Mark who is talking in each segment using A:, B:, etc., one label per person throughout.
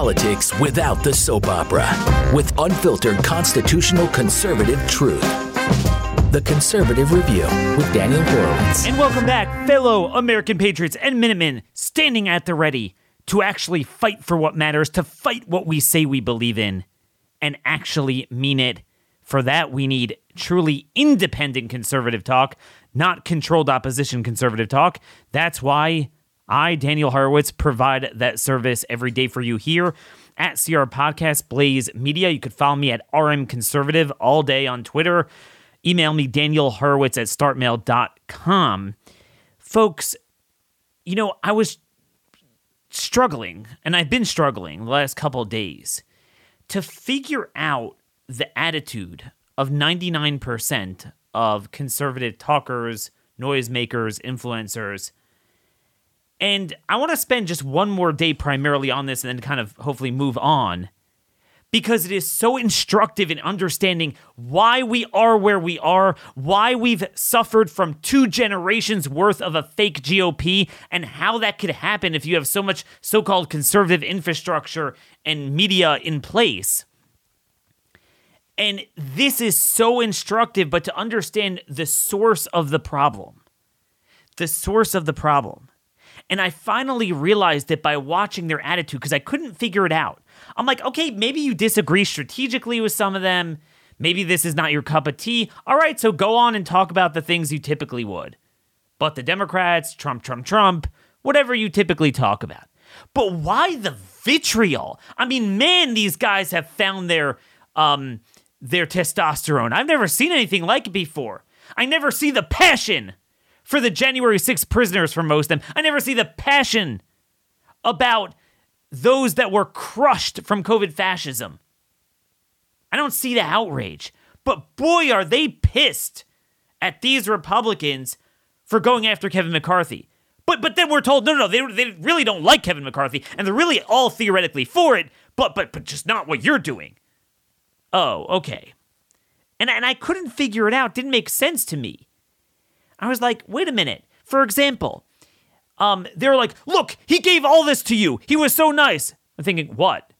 A: politics without the soap opera with unfiltered constitutional conservative truth. The Conservative Review with Daniel Horowitz.
B: And welcome back, fellow American patriots and Minutemen, standing at the ready to actually fight for what matters, to fight what we say we believe in, and actually mean it. For that, we need truly independent conservative talk, not controlled opposition conservative talk. That's why I, Daniel Horowitz, provide that service every day for you here at CR Podcast Blaze Media. You could follow me at RM Conservative all day on Twitter. Email me, Daniel Horowitz at startmail.com. Folks, you know, I was struggling, and I've been struggling the last couple days to figure out the attitude of 99% of conservative talkers, noisemakers, influencers. And I want to spend just one more day primarily on this and then kind of hopefully move on because it is so instructive in understanding why we are where we are, why we've suffered from two generations worth of a fake GOP, and how that could happen if you have so much so called conservative infrastructure and media in place. And this is so instructive, but to understand the source of the problem. The source of the problem. And I finally realized it by watching their attitude, because I couldn't figure it out. I'm like, okay, maybe you disagree strategically with some of them. Maybe this is not your cup of tea. All right, so go on and talk about the things you typically would. But the Democrats, Trump, Trump, Trump, whatever you typically talk about. But why the vitriol? I mean, man, these guys have found their um their testosterone. I've never seen anything like it before. I never see the passion for the January 6th prisoners for most of them. I never see the passion about those that were crushed from COVID fascism. I don't see the outrage. But boy, are they pissed at these Republicans for going after Kevin McCarthy. But but then we're told no no no they, they really don't like Kevin McCarthy and they're really all theoretically for it but but but just not what you're doing. Oh okay, and and I couldn't figure it out. Didn't make sense to me. I was like, wait a minute. For example, um, they were like, look, he gave all this to you. He was so nice. I'm thinking, what?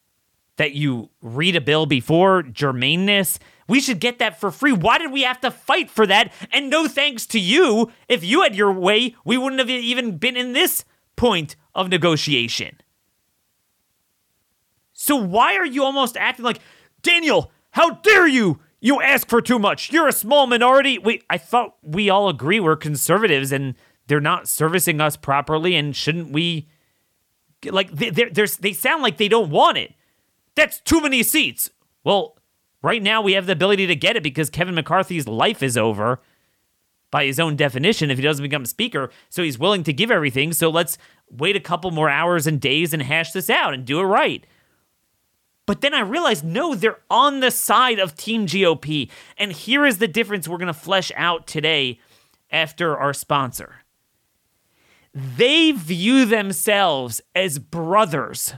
B: That you read a bill before germaneness? We should get that for free. Why did we have to fight for that? And no thanks to you. If you had your way, we wouldn't have even been in this point of negotiation. So why are you almost acting like, Daniel, how dare you? You ask for too much. You're a small minority. Wait, I thought we all agree we're conservatives and they're not servicing us properly. And shouldn't we, like, they, they sound like they don't want it. That's too many seats. Well, right now we have the ability to get it because Kevin McCarthy's life is over by his own definition if he doesn't become speaker. So he's willing to give everything. So let's wait a couple more hours and days and hash this out and do it right. But then I realized no, they're on the side of Team GOP. And here is the difference we're going to flesh out today after our sponsor. They view themselves as brothers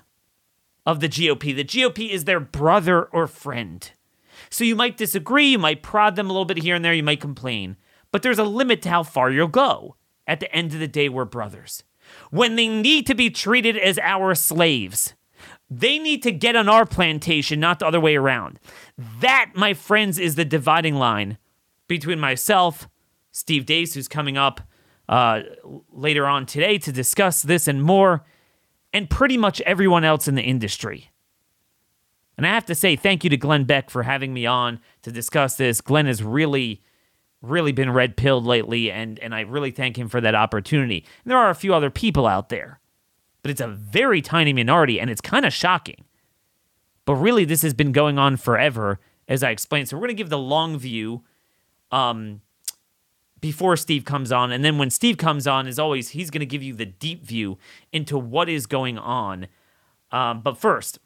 B: of the GOP. The GOP is their brother or friend. So you might disagree, you might prod them a little bit here and there, you might complain, but there's a limit to how far you'll go. At the end of the day, we're brothers. When they need to be treated as our slaves, they need to get on our plantation, not the other way around. That, my friends, is the dividing line between myself, Steve Deace, who's coming up uh, later on today to discuss this and more, and pretty much everyone else in the industry. And I have to say, thank you to Glenn Beck for having me on to discuss this. Glenn has really, really been red pilled lately, and, and I really thank him for that opportunity. And there are a few other people out there but it's a very tiny minority and it's kind of shocking. But really, this has been going on forever, as I explained. So we're going to give the long view um, before Steve comes on. And then when Steve comes on, as always, he's going to give you the deep view into what is going on. Um, but first,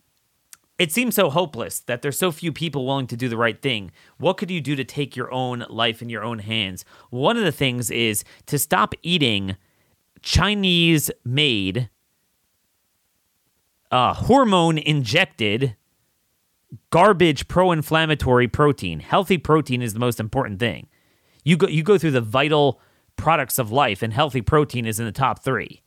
B: it seems so hopeless that there's so few people willing to do the right thing. What could you do to take your own life in your own hands? One of the things is to stop eating Chinese made uh, hormone injected garbage pro-inflammatory protein. Healthy protein is the most important thing. You go you go through the vital products of life and healthy protein is in the top 3.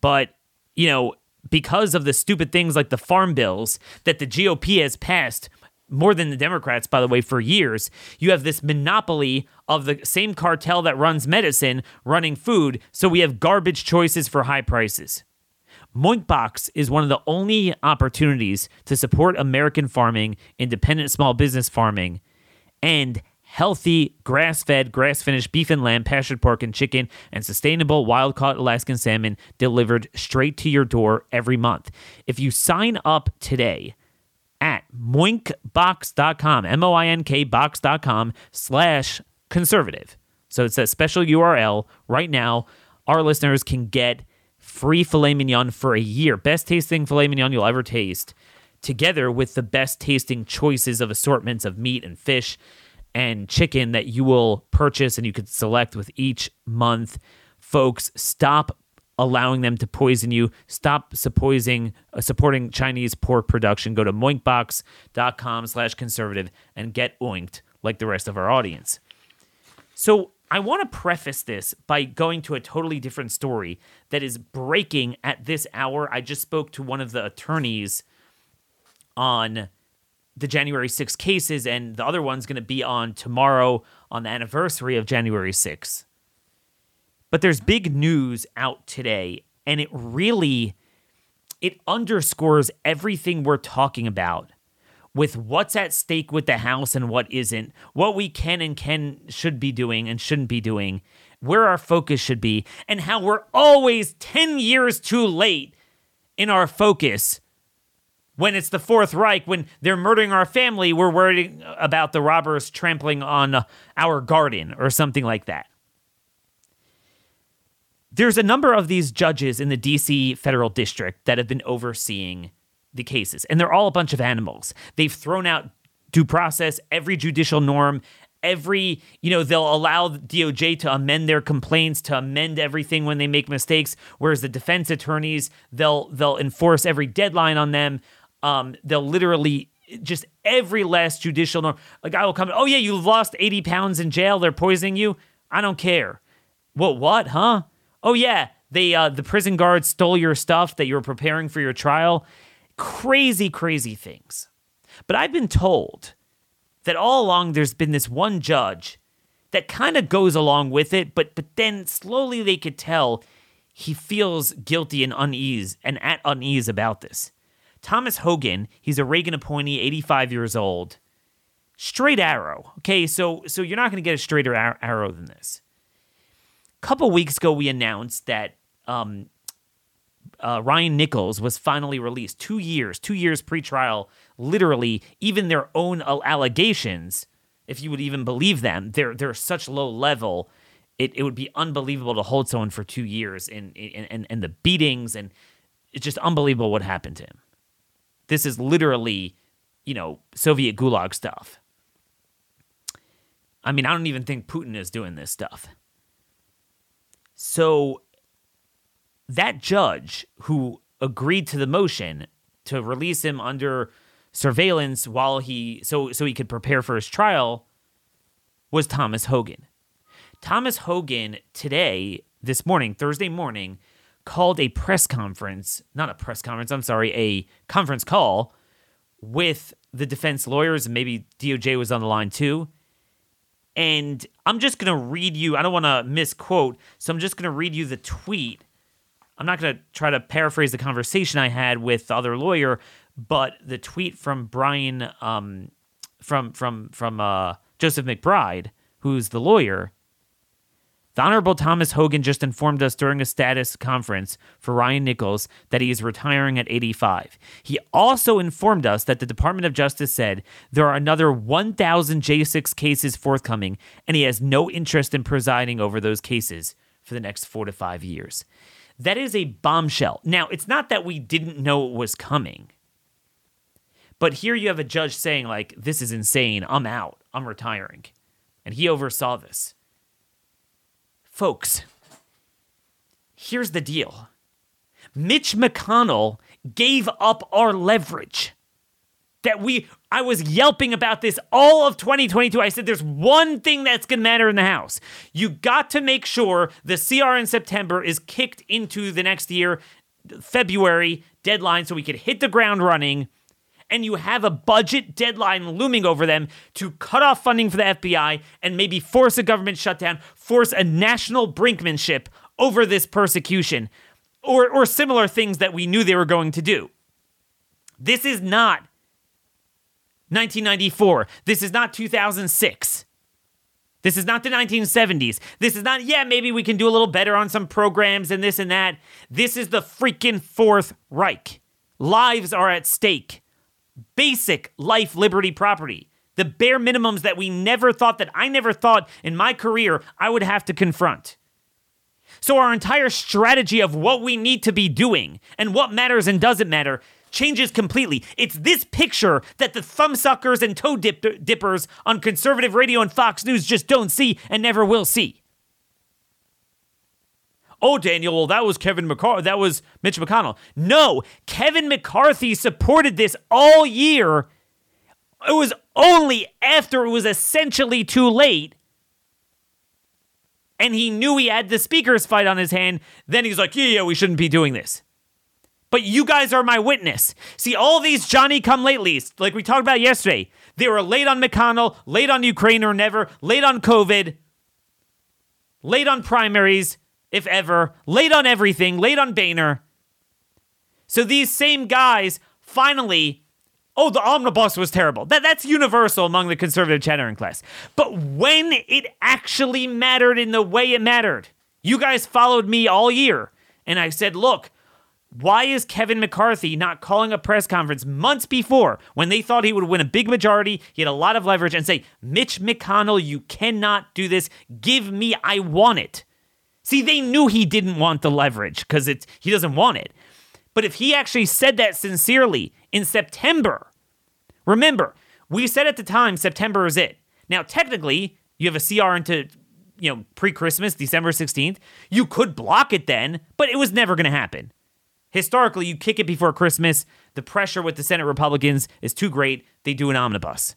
B: But, you know, because of the stupid things like the farm bills that the GOP has passed more than the Democrats, by the way, for years. You have this monopoly of the same cartel that runs medicine running food, so we have garbage choices for high prices. Moinkbox is one of the only opportunities to support American farming, independent small business farming, and healthy, grass fed, grass finished beef and lamb, pastured pork and chicken, and sustainable wild caught Alaskan salmon delivered straight to your door every month. If you sign up today, at moinkbox.com, M O I N K box.com slash conservative. So it's a special URL right now. Our listeners can get free filet mignon for a year. Best tasting filet mignon you'll ever taste, together with the best tasting choices of assortments of meat and fish and chicken that you will purchase and you could select with each month. Folks, stop allowing them to poison you. Stop supposing, uh, supporting Chinese pork production. Go to moinkbox.com slash conservative and get oinked like the rest of our audience. So I want to preface this by going to a totally different story that is breaking at this hour. I just spoke to one of the attorneys on the January 6 cases, and the other one's going to be on tomorrow on the anniversary of January 6. But there's big news out today, and it really it underscores everything we're talking about with what's at stake with the house and what isn't, what we can and can should be doing and shouldn't be doing, where our focus should be, and how we're always 10 years too late in our focus. When it's the Fourth Reich, when they're murdering our family, we're worried about the robbers trampling on our garden or something like that there's a number of these judges in the DC federal district that have been overseeing the cases, and they're all a bunch of animals. They've thrown out due process, every judicial norm, every, you know, they'll allow DOJ to amend their complaints, to amend everything when they make mistakes, whereas the defense attorneys, they'll they'll enforce every deadline on them. Um, they'll literally just every last judicial norm. A guy will come, oh yeah, you lost 80 pounds in jail, they're poisoning you. I don't care. What what, huh? oh yeah, they uh, the prison guards stole your stuff that you were preparing for your trial. Crazy, crazy things. But I've been told that all along there's been this one judge that kind of goes along with it, but but then slowly they could tell he feels guilty and unease and at unease about this. Thomas Hogan, he's a Reagan appointee, 85 years old. Straight arrow. Okay, so so you're not going to get a straighter arrow than this A couple weeks ago, we announced that um, uh, Ryan Nichols was finally released. Two years, two years pre-trial. Literally, even their own allegations, if you would even believe them, they're they're such low level. It, it would be unbelievable to hold someone for two years and and and the beatings and it's just unbelievable what happened to him. This is literally, you know, Soviet gulag stuff. I mean, I don't even think Putin is doing this stuff. So that judge who agreed to the motion to release him under surveillance while he so so he could prepare for his trial was Thomas Hogan. Thomas Hogan today, this morning, Thursday morning, called a press conference, not a press conference, I'm sorry, a conference call with the defense lawyers, and maybe DOJ was on the line too. And I'm just going to read you, I don't want to misquote, so I'm just going to read you the tweet. I'm not going to try to paraphrase the conversation I had with the other lawyer, but the tweet from Brian, um, from from from uh, Joseph McBride, who's the lawyer, the Honorable Thomas Hogan just informed us during a status conference for Ryan Nichols that he is retiring at 85. He also informed us that the Department of Justice said there are another 1,000 J6 cases forthcoming, and he has no interest in presiding over those cases for the next four to five years. That is a bombshell. Now, it's not that we didn't know it was coming, but here you have a judge saying, like, this is insane. I'm out. I'm retiring. And he oversaw this. Folks, here's the deal Mitch McConnell gave up our leverage. That we, I was yelping about this all of 2022. I said there's one thing that's going to matter in the House. You got to make sure the CR in September is kicked into the next year, February, deadline so we could hit the ground running and you have a budget deadline looming over them to cut off funding for the FBI and maybe force a government shutdown, force a national brinkmanship over this persecution, or, or similar things that we knew they were going to do. This is not 1994. This is not 2006. This is not the 1970s. This is not, yeah, maybe we can do a little better on some programs and this and that. This is the freaking Fourth Reich. Lives are at stake basic life, liberty, property. The bare minimums that we never thought, that I never thought in my career I would have to confront. So, our entire strategy of what we need to be doing and what matters and doesn't matter changes completely. It's this picture that the thumbsuckers and toe dip- dippers on conservative radio and Fox News just don't see and never will see oh, Daniel, well, that was Kevin McCarthy, that was Mitch McConnell. No, Kevin McCarthy supported this all year. It was only after it was essentially too late. And he knew he had the speaker's fight on his hand. Then he's like, yeah, yeah, we shouldn't be doing this. But you guys are my witness. See, all these Johnny come latelys, like we talked about yesterday, they were late on McConnell, late on Ukraine or never, late on COVID, late on primaries, if ever, late on everything, late on Boehner. So these same guys finally, oh, the omnibus was terrible. That, that's universal among the conservative chattering class. But when it actually mattered in the way it mattered, you guys followed me all year. And I said, look, why is Kevin McCarthy not calling a press conference months before when they thought he would win a big majority? He had a lot of leverage and say, Mitch McConnell, you cannot do this. Give me, I want it. See, they knew he didn't want the leverage because he doesn't want it. But if he actually said that sincerely in September, remember, we said at the time September is it. Now, technically, you have a CR into you know pre-Christmas, December 16th. You could block it then, but it was never going to happen. Historically, you kick it before Christmas. The pressure with the Senate Republicans is too great. They do an omnibus.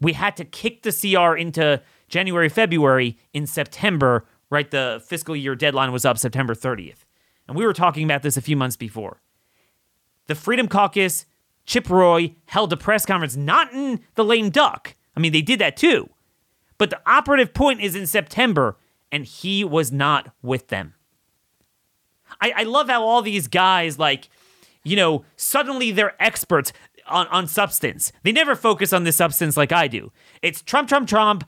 B: We had to kick the CR into January, February in September right? The fiscal year deadline was up September 30th. And we were talking about this a few months before. The Freedom Caucus, Chip Roy held a press conference, not in the lame duck. I mean, they did that too. But the operative point is in September, and he was not with them. I, I love how all these guys, like, you know, suddenly they're experts on, on substance. They never focus on the substance like I do. It's Trump, Trump, Trump,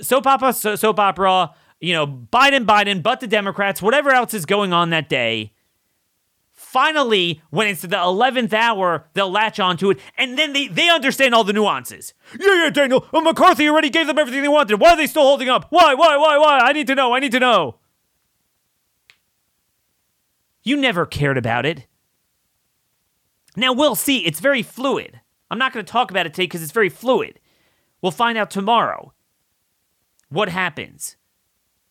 B: soap opera, soap opera, you know, Biden, Biden, but the Democrats, whatever else is going on that day. Finally, when it's the 11th hour, they'll latch onto it, and then they, they understand all the nuances. Yeah, yeah, Daniel, McCarthy already gave them everything they wanted. Why are they still holding up? Why, why, why, why? I need to know, I need to know. You never cared about it. Now, we'll see. It's very fluid. I'm not going to talk about it today because it's very fluid. We'll find out tomorrow what happens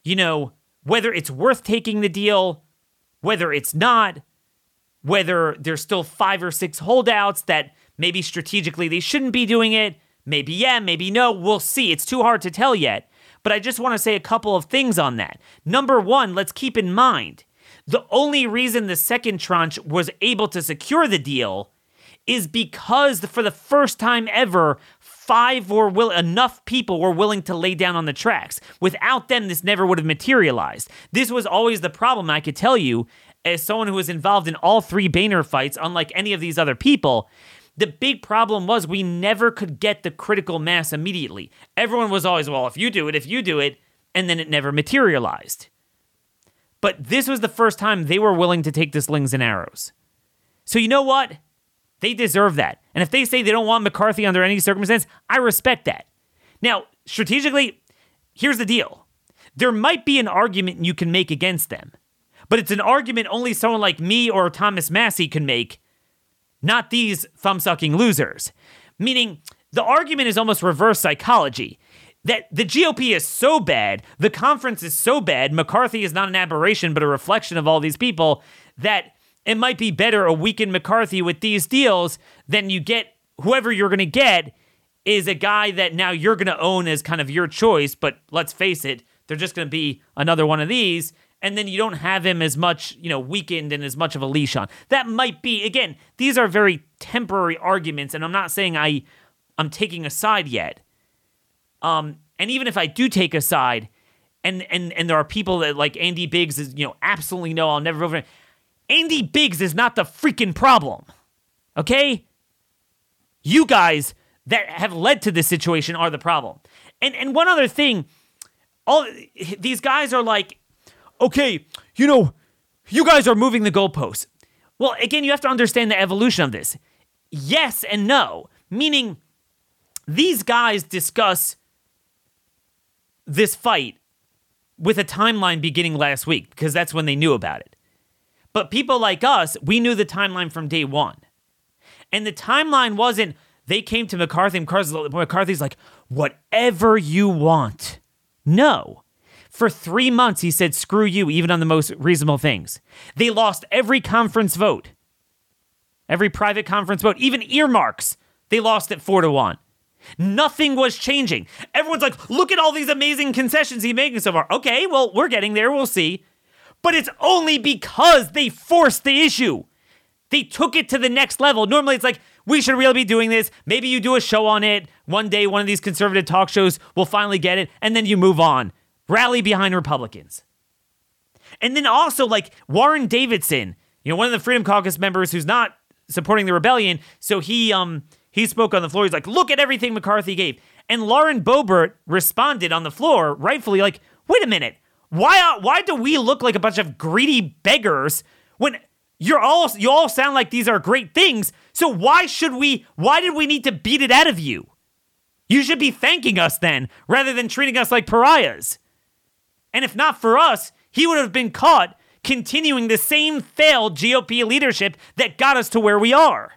B: you know, whether it's worth taking the deal, whether it's not, whether there's still five or six holdouts that maybe strategically they shouldn't be doing it. Maybe yeah, maybe no. We'll see. It's too hard to tell yet. But I just want to say a couple of things on that. Number one, let's keep in mind the only reason the second tranche was able to secure the deal is because for the first time ever, five were will enough people were willing to lay down on the tracks. Without them, this never would have materialized. This was always the problem. I could tell you, as someone who was involved in all three Boehner fights, unlike any of these other people. The big problem was we never could get the critical mass immediately. Everyone was always, well, if you do it, if you do it, and then it never materialized. But this was the first time they were willing to take the slings and arrows. So, you know what? They deserve that. And if they say they don't want McCarthy under any circumstance, I respect that. Now, strategically, here's the deal there might be an argument you can make against them, but it's an argument only someone like me or Thomas Massie can make, not these thumb sucking losers. Meaning, the argument is almost reverse psychology. That the GOP is so bad, the conference is so bad, McCarthy is not an aberration, but a reflection of all these people, that it might be better a weakened McCarthy with these deals than you get whoever you're going to get is a guy that now you're going to own as kind of your choice. But let's face it, they're just going to be another one of these. and then you don't have him as much, you know, weakened and as much of a leash on. That might be again, these are very temporary arguments, and I'm not saying I I'm taking a side yet. Um, and even if I do take a side, and and and there are people that like Andy Biggs is, you know, absolutely no, I'll never vote for him. Andy Biggs is not the freaking problem. Okay? You guys that have led to this situation are the problem. And and one other thing, all these guys are like, okay, you know, you guys are moving the goalposts. Well, again, you have to understand the evolution of this. Yes and no, meaning these guys discuss this fight with a timeline beginning last week because that's when they knew about it. But people like us, we knew the timeline from day one. And the timeline wasn't they came to McCarthy and McCarthy's like, whatever you want. No. For three months, he said, screw you, even on the most reasonable things. They lost every conference vote, every private conference vote, even earmarks. They lost it four to one. Nothing was changing. Everyone's like, look at all these amazing concessions he's making so far. Okay, well, we're getting there. We'll see. But it's only because they forced the issue. They took it to the next level. Normally, it's like, we should really be doing this. Maybe you do a show on it. One day, one of these conservative talk shows will finally get it, and then you move on. Rally behind Republicans. And then also, like Warren Davidson, you know, one of the Freedom Caucus members who's not supporting the rebellion. So he um he spoke on the floor. He's like, look at everything McCarthy gave. And Lauren Boebert responded on the floor, rightfully, like, wait a minute. Why, uh, why do we look like a bunch of greedy beggars when you're all you all sound like these are great things? So why should we why did we need to beat it out of you? You should be thanking us then, rather than treating us like pariahs. And if not for us, he would have been caught continuing the same failed GOP leadership that got us to where we are.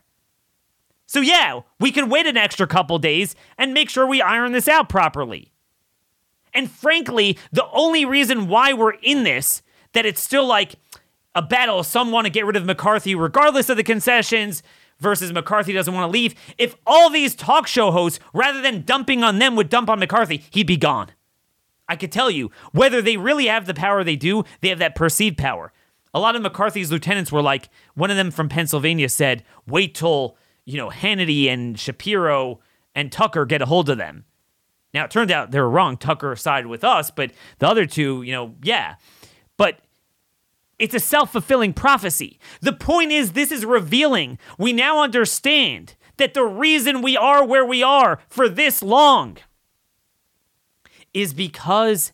B: So, yeah, we can wait an extra couple days and make sure we iron this out properly. And frankly, the only reason why we're in this, that it's still like a battle, some want to get rid of McCarthy regardless of the concessions versus McCarthy doesn't want to leave. If all these talk show hosts, rather than dumping on them, would dump on McCarthy, he'd be gone. I could tell you, whether they really have the power they do, they have that perceived power. A lot of McCarthy's lieutenants were like, one of them from Pennsylvania said, wait till you know, Hannity and Shapiro and Tucker get a hold of them. Now, it turned out they were wrong. Tucker sided with us, but the other two, you know, yeah. But it's a self fulfilling prophecy. The point is, this is revealing. We now understand that the reason we are where we are for this long is because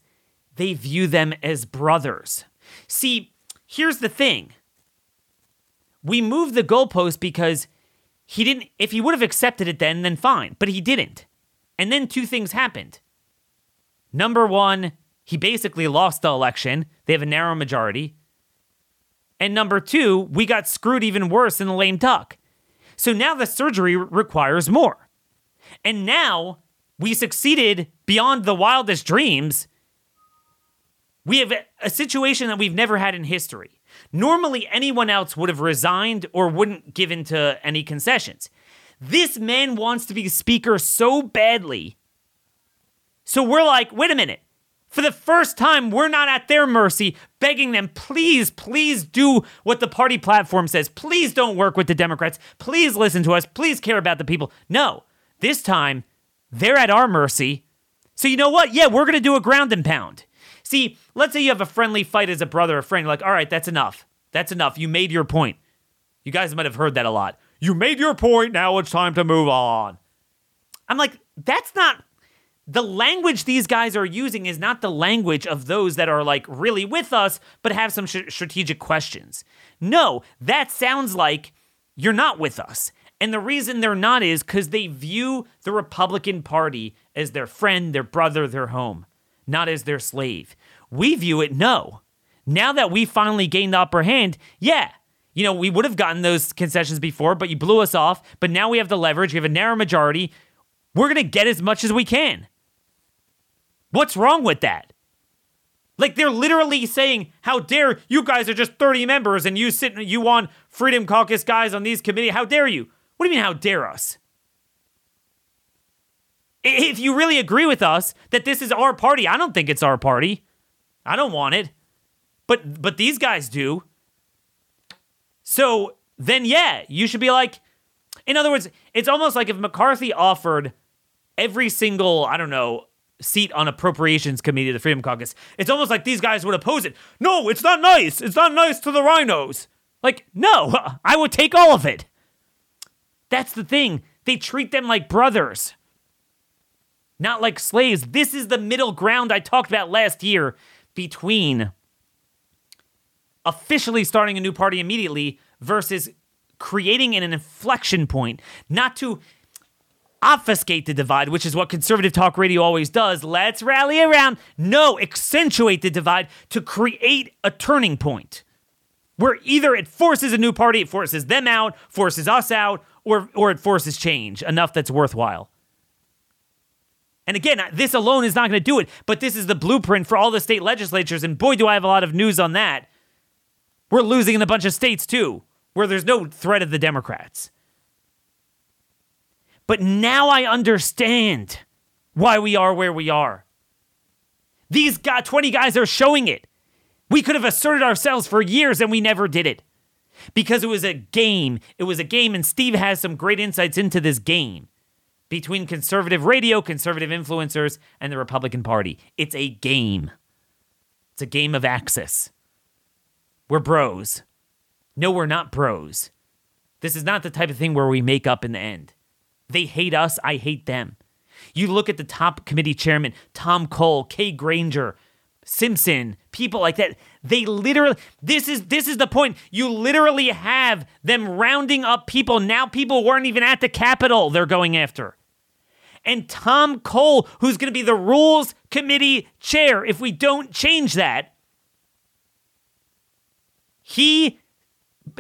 B: they view them as brothers. See, here's the thing we move the goalpost because he didn't, if he would have accepted it then, then fine, but he didn't. And then two things happened. Number one, he basically lost the election. They have a narrow majority. And number two, we got screwed even worse in the lame duck. So now the surgery requires more. And now we succeeded beyond the wildest dreams. We have a situation that we've never had in history. Normally, anyone else would have resigned or wouldn't give in to any concessions. This man wants to be speaker so badly. So we're like, wait a minute. For the first time, we're not at their mercy, begging them, please, please do what the party platform says. Please don't work with the Democrats. Please listen to us. Please care about the people. No, this time, they're at our mercy. So you know what? Yeah, we're going to do a ground and pound. See, let's say you have a friendly fight as a brother or friend. You're like, all right, that's enough. That's enough. You made your point. You guys might have heard that a lot. You made your point. Now it's time to move on. I'm like, that's not the language these guys are using is not the language of those that are like really with us but have some sh- strategic questions. No, that sounds like you're not with us. And the reason they're not is because they view the Republican Party as their friend, their brother, their home, not as their slave. We view it no. Now that we finally gained the upper hand, yeah, you know, we would have gotten those concessions before, but you blew us off. But now we have the leverage, we have a narrow majority. We're going to get as much as we can. What's wrong with that? Like they're literally saying, "How dare you guys are just 30 members and you sit you want Freedom Caucus guys on these committee? How dare you?" What do you mean how dare us? If you really agree with us that this is our party, I don't think it's our party. I don't want it. But but these guys do. So then yeah, you should be like in other words, it's almost like if McCarthy offered every single, I don't know, seat on appropriations committee of the Freedom Caucus, it's almost like these guys would oppose it. No, it's not nice. It's not nice to the rhinos. Like, no, I would take all of it. That's the thing. They treat them like brothers, not like slaves. This is the middle ground I talked about last year between officially starting a new party immediately versus creating an inflection point, not to obfuscate the divide, which is what conservative talk radio always does. Let's rally around. No, accentuate the divide to create a turning point where either it forces a new party, it forces them out, forces us out, or, or it forces change enough that's worthwhile. And again, this alone is not going to do it, but this is the blueprint for all the state legislatures. And boy, do I have a lot of news on that. We're losing in a bunch of states too, where there's no threat of the Democrats. But now I understand why we are where we are. These guys, 20 guys are showing it. We could have asserted ourselves for years and we never did it because it was a game. It was a game, and Steve has some great insights into this game between conservative radio, conservative influencers, and the Republican Party. It's a game. It's a game of axis. We're bros. No, we're not bros. This is not the type of thing where we make up in the end. They hate us, I hate them. You look at the top committee chairman, Tom Cole, Kay Granger, Simpson, people like that. They literally this is this is the point. You literally have them rounding up people. Now people weren't even at the Capitol they're going after. And Tom Cole, who's going to be the rules committee chair if we don't change that, he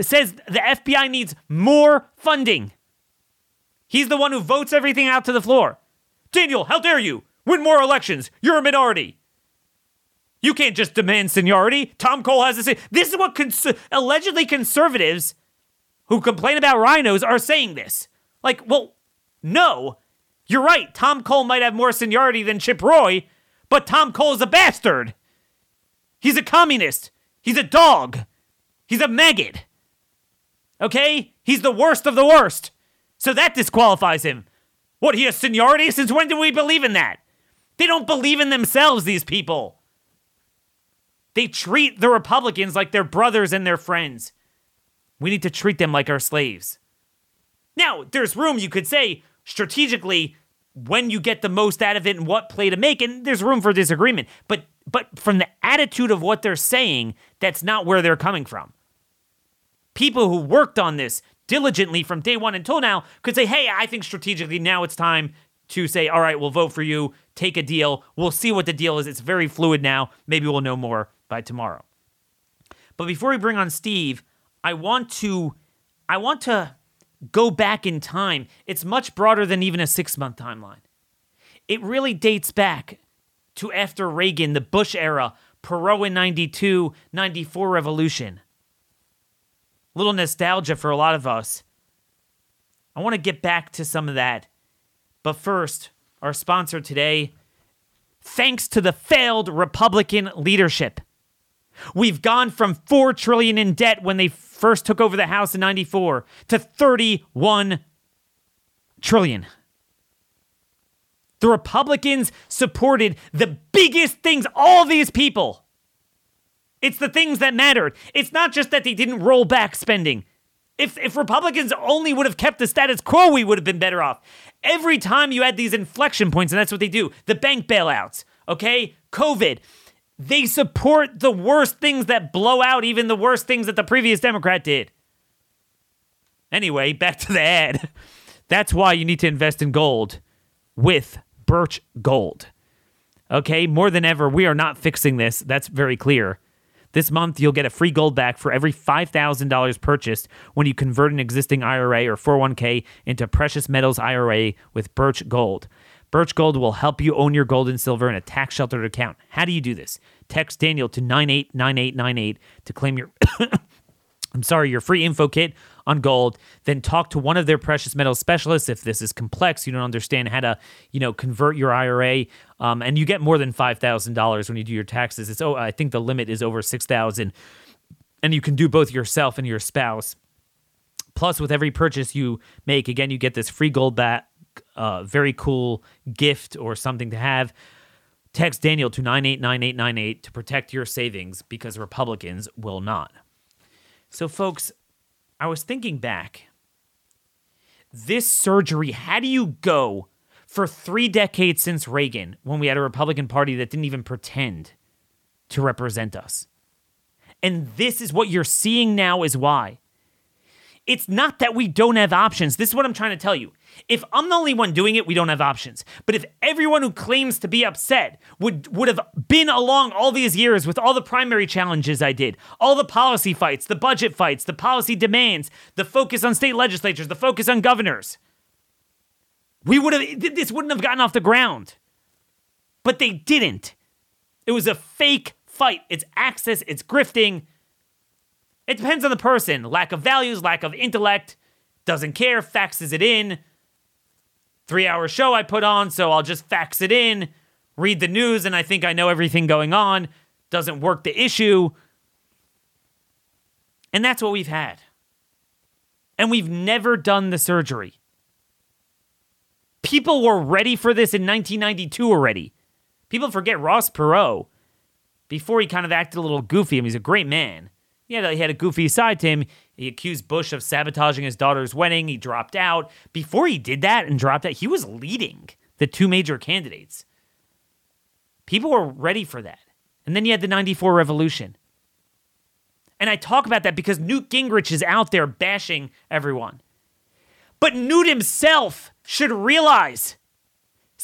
B: says the FBI needs more funding. He's the one who votes everything out to the floor. Daniel, how dare you? Win more elections. You're a minority. You can't just demand seniority. Tom Cole has to say this is what cons- allegedly conservatives who complain about rhinos are saying this. Like, well, no, you're right. Tom Cole might have more seniority than Chip Roy, but Tom Cole's a bastard. He's a communist. He's a dog. He's a maggot. Okay? He's the worst of the worst. So that disqualifies him. What, he has seniority? Since when do we believe in that? They don't believe in themselves, these people. They treat the Republicans like their brothers and their friends. We need to treat them like our slaves. Now, there's room, you could say, strategically, when you get the most out of it and what play to make, and there's room for disagreement. But but from the attitude of what they're saying, that's not where they're coming from. People who worked on this diligently from day one until now could say, hey, I think strategically now it's time to say, all right, we'll vote for you, take a deal. We'll see what the deal is. It's very fluid now. Maybe we'll know more by tomorrow. But before we bring on Steve, I want to I want to go back in time. It's much broader than even a 6-month timeline. It really dates back to after Reagan, the Bush era, Perot in 92, 94 revolution. Little nostalgia for a lot of us. I want to get back to some of that. But first, our sponsor today, thanks to the failed Republican leadership. We've gone from 4 trillion in debt when they first took over the House in 94 to 31 trillion. The Republicans supported the biggest things, all these people. It's the things that mattered. It's not just that they didn't roll back spending. If, if Republicans only would have kept the status quo, we would have been better off. Every time you had these inflection points, and that's what they do the bank bailouts, okay? COVID, they support the worst things that blow out even the worst things that the previous Democrat did. Anyway, back to the ad. That's why you need to invest in gold with Birch Gold. Okay, more than ever, we are not fixing this. That's very clear. This month, you'll get a free Goldback for every $5,000 purchased when you convert an existing IRA or 401k into precious metals IRA with Birch Gold. Birch Gold will help you own your gold and silver in a tax sheltered account. How do you do this? Text Daniel to 989898 to claim your I'm sorry, your free info kit on gold, then talk to one of their precious metals specialists if this is complex, you don't understand how to, you know, convert your IRA, um, and you get more than $5,000 when you do your taxes. It's oh, I think the limit is over 6,000 and you can do both yourself and your spouse. Plus with every purchase you make, again, you get this free Goldback uh, very cool gift or something to have. Text Daniel to 989898 to protect your savings because Republicans will not. So, folks, I was thinking back. This surgery, how do you go for three decades since Reagan when we had a Republican Party that didn't even pretend to represent us? And this is what you're seeing now, is why. It's not that we don't have options. This is what I'm trying to tell you. If I'm the only one doing it, we don't have options. But if everyone who claims to be upset would would have been along all these years with all the primary challenges I did, all the policy fights, the budget fights, the policy demands, the focus on state legislatures, the focus on governors, we would have this wouldn't have gotten off the ground. But they didn't. It was a fake fight. It's access, it's grifting. It depends on the person. Lack of values, lack of intellect, doesn't care, faxes it in three hour show I put on, so I'll just fax it in, read the news, and I think I know everything going on. Doesn't work the issue. And that's what we've had. And we've never done the surgery. People were ready for this in 1992 already. People forget Ross Perot. Before he kind of acted a little goofy, I mean, he's a great man. A, he had a goofy side to him. He accused Bush of sabotaging his daughter's wedding. He dropped out. Before he did that and dropped out, he was leading the two major candidates. People were ready for that. And then you had the 94 revolution. And I talk about that because Newt Gingrich is out there bashing everyone. But Newt himself should realize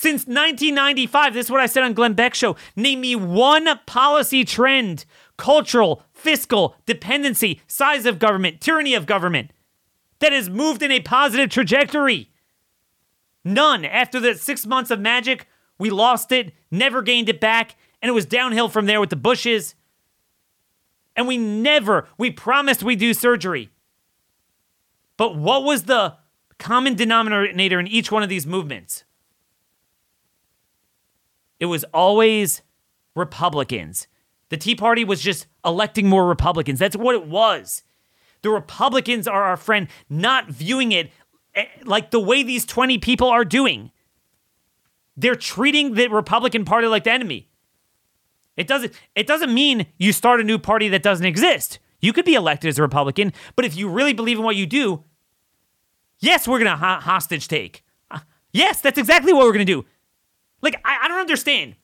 B: since 1995, this is what I said on Glenn Beck show. Name me one policy trend, cultural, fiscal, dependency, size of government, tyranny of government that has moved in a positive trajectory. None. After the six months of magic, we lost it, never gained it back, and it was downhill from there with the Bushes. And we never, we promised we'd do surgery. But what was the common denominator in each one of these movements? It was always Republicans. The Tea Party was just electing more Republicans. That's what it was. The Republicans are our friend, not viewing it eh, like the way these 20 people are doing. They're treating the Republican Party like the enemy. It doesn't it doesn't mean you start a new party that doesn't exist. You could be elected as a Republican, but if you really believe in what you do, yes, we're going to ho- hostage take. Uh, yes, that's exactly what we're going to do. Like I, I don't understand.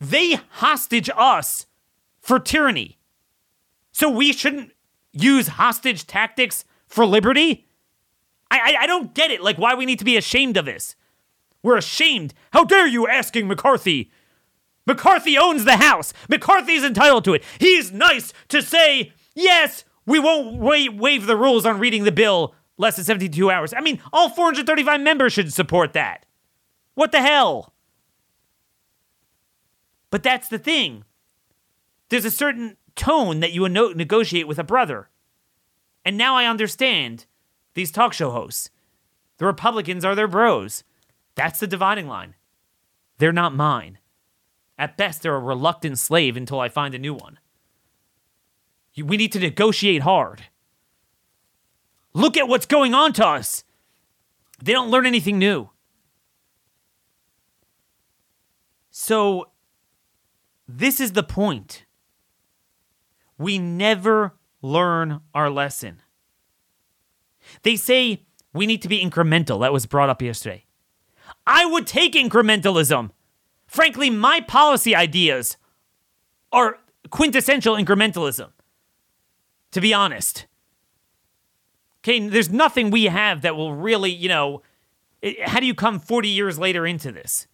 B: They hostage us for tyranny. So we shouldn't use hostage tactics for liberty? I, I, I don't get it. Like, why we need to be ashamed of this. We're ashamed. How dare you asking McCarthy? McCarthy owns the House. McCarthy's entitled to it. He's nice to say, yes, we won't wa- waive the rules on reading the bill less than 72 hours. I mean, all 435 members should support that. What the hell? But that's the thing there's a certain tone that you negotiate with a brother. And now I understand these talk show hosts. The Republicans are their bros. That's the dividing line. They're not mine. At best, they're a reluctant slave until I find a new one. We need to negotiate hard. Look at what's going on to us. They don't learn anything new. So, this is the point we never learn our lesson. They say we need to be incremental. That was brought up yesterday. I would take incrementalism. Frankly, my policy ideas are quintessential incrementalism, to be honest. Okay, there's nothing we have that will really, you know, how do you come 40 years later into this?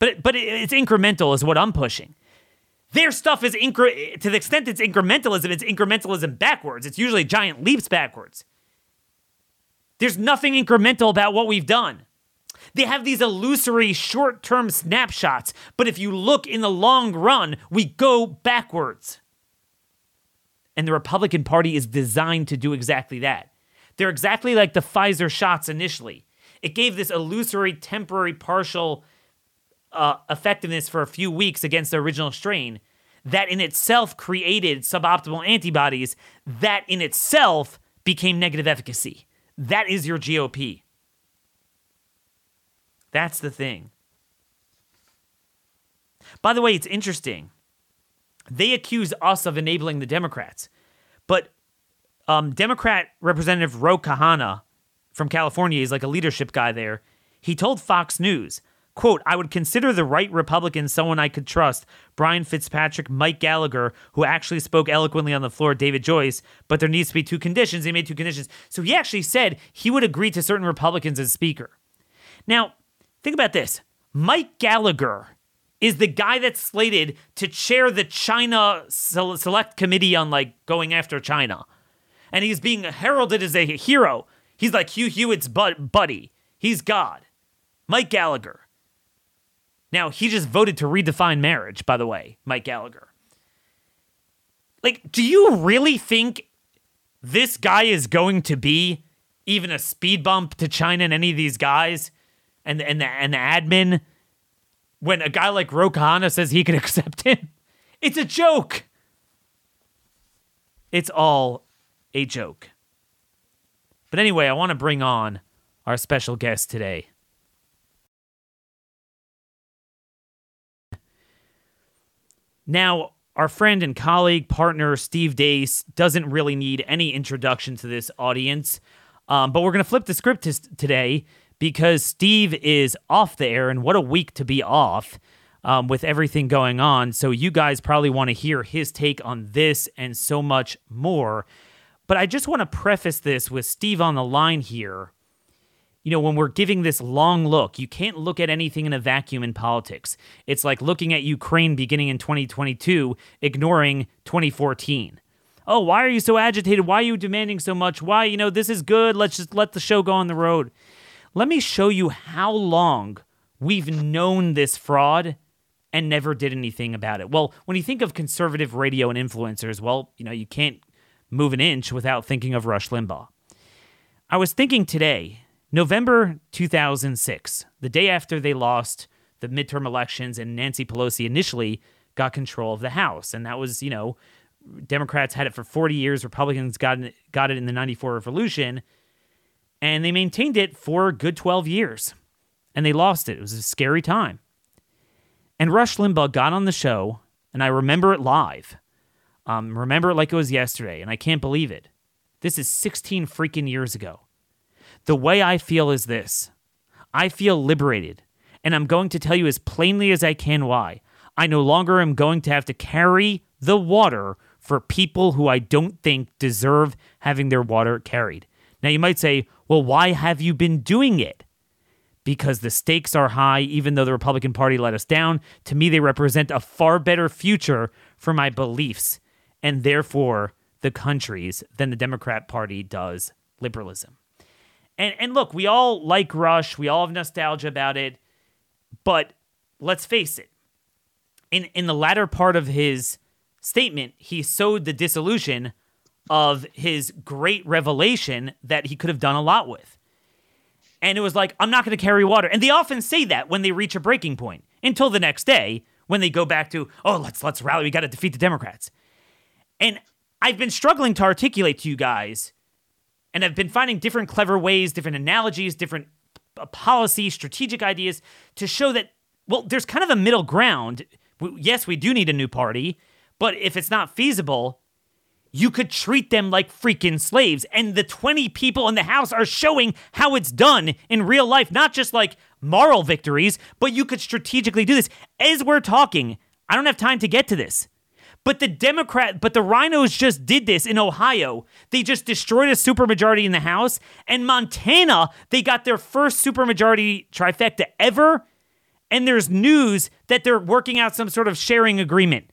B: But but it's incremental is what I'm pushing. Their stuff is incre- to the extent it's incrementalism, it's incrementalism backwards. It's usually giant leaps backwards. There's nothing incremental about what we've done. They have these illusory short term snapshots, but if you look in the long run, we go backwards. And the Republican Party is designed to do exactly that. They're exactly like the Pfizer shots initially. It gave this illusory, temporary, partial uh, effectiveness for a few weeks against the original strain that in itself created suboptimal antibodies that in itself became negative efficacy. That is your GOP. That's the thing. By the way, it's interesting. They accuse us of enabling the Democrats, but um, Democrat Representative Ro Khanna from California, he's like a leadership guy there. He told Fox News Quote, I would consider the right Republican someone I could trust. Brian Fitzpatrick, Mike Gallagher, who actually spoke eloquently on the floor, David Joyce, but there needs to be two conditions. He made two conditions. So he actually said he would agree to certain Republicans as Speaker. Now, think about this Mike Gallagher is the guy that's slated to chair the China Select Committee on like going after China. And he's being heralded as a hero. He's like Hugh Hewitt's buddy. He's God. Mike Gallagher. Now, he just voted to redefine marriage, by the way, Mike Gallagher. Like, do you really think this guy is going to be even a speed bump to China and any of these guys and, and, the, and the admin when a guy like Ro says he can accept him? It's a joke. It's all a joke. But anyway, I want to bring on our special guest today. Now, our friend and colleague, partner, Steve Deace, doesn't really need any introduction to this audience. Um, but we're going to flip the script t- today because Steve is off the air, and what a week to be off um, with everything going on. So, you guys probably want to hear his take on this and so much more. But I just want to preface this with Steve on the line here you know, when we're giving this long look, you can't look at anything in a vacuum in politics. It's like looking at Ukraine beginning in 2022, ignoring 2014. Oh, why are you so agitated? Why are you demanding so much? Why, you know, this is good. Let's just let the show go on the road. Let me show you how long we've known this fraud and never did anything about it. Well, when you think of conservative radio and influencers, well, you know, you can't move an inch without thinking of Rush Limbaugh. I was thinking today November 2006, the day after they lost the midterm elections and Nancy Pelosi initially got control of the House. And that was, you know, Democrats had it for 40 years, Republicans got it, got it in the 94 revolution, and they maintained it for a good 12 years. And they lost it. It was a scary time. And Rush Limbaugh got on the show, and I remember it live. Um, remember it like it was yesterday, and I can't believe it. This is 16 freaking years ago. The way I feel is this I feel liberated, and I'm going to tell you as plainly as I can why. I no longer am going to have to carry the water for people who I don't think deserve having their water carried. Now, you might say, well, why have you been doing it? Because the stakes are high, even though the Republican Party let us down. To me, they represent a far better future for my beliefs and therefore the country's than the Democrat Party does liberalism. And and look, we all like Rush, we all have nostalgia about it, but let's face it. In in the latter part of his statement, he sowed the disillusion of his great revelation that he could have done a lot with. And it was like, I'm not going to carry water. And they often say that when they reach a breaking point until the next day when they go back to, oh, let's let's rally. We got to defeat the Democrats. And I've been struggling to articulate to you guys and I've been finding different clever ways, different analogies, different policy, strategic ideas to show that, well, there's kind of a middle ground. Yes, we do need a new party, but if it's not feasible, you could treat them like freaking slaves. And the 20 people in the house are showing how it's done in real life, not just like moral victories, but you could strategically do this. As we're talking, I don't have time to get to this. But the Democrat, but the Rhinos just did this in Ohio. They just destroyed a supermajority in the House. And Montana, they got their first supermajority trifecta ever. And there's news that they're working out some sort of sharing agreement.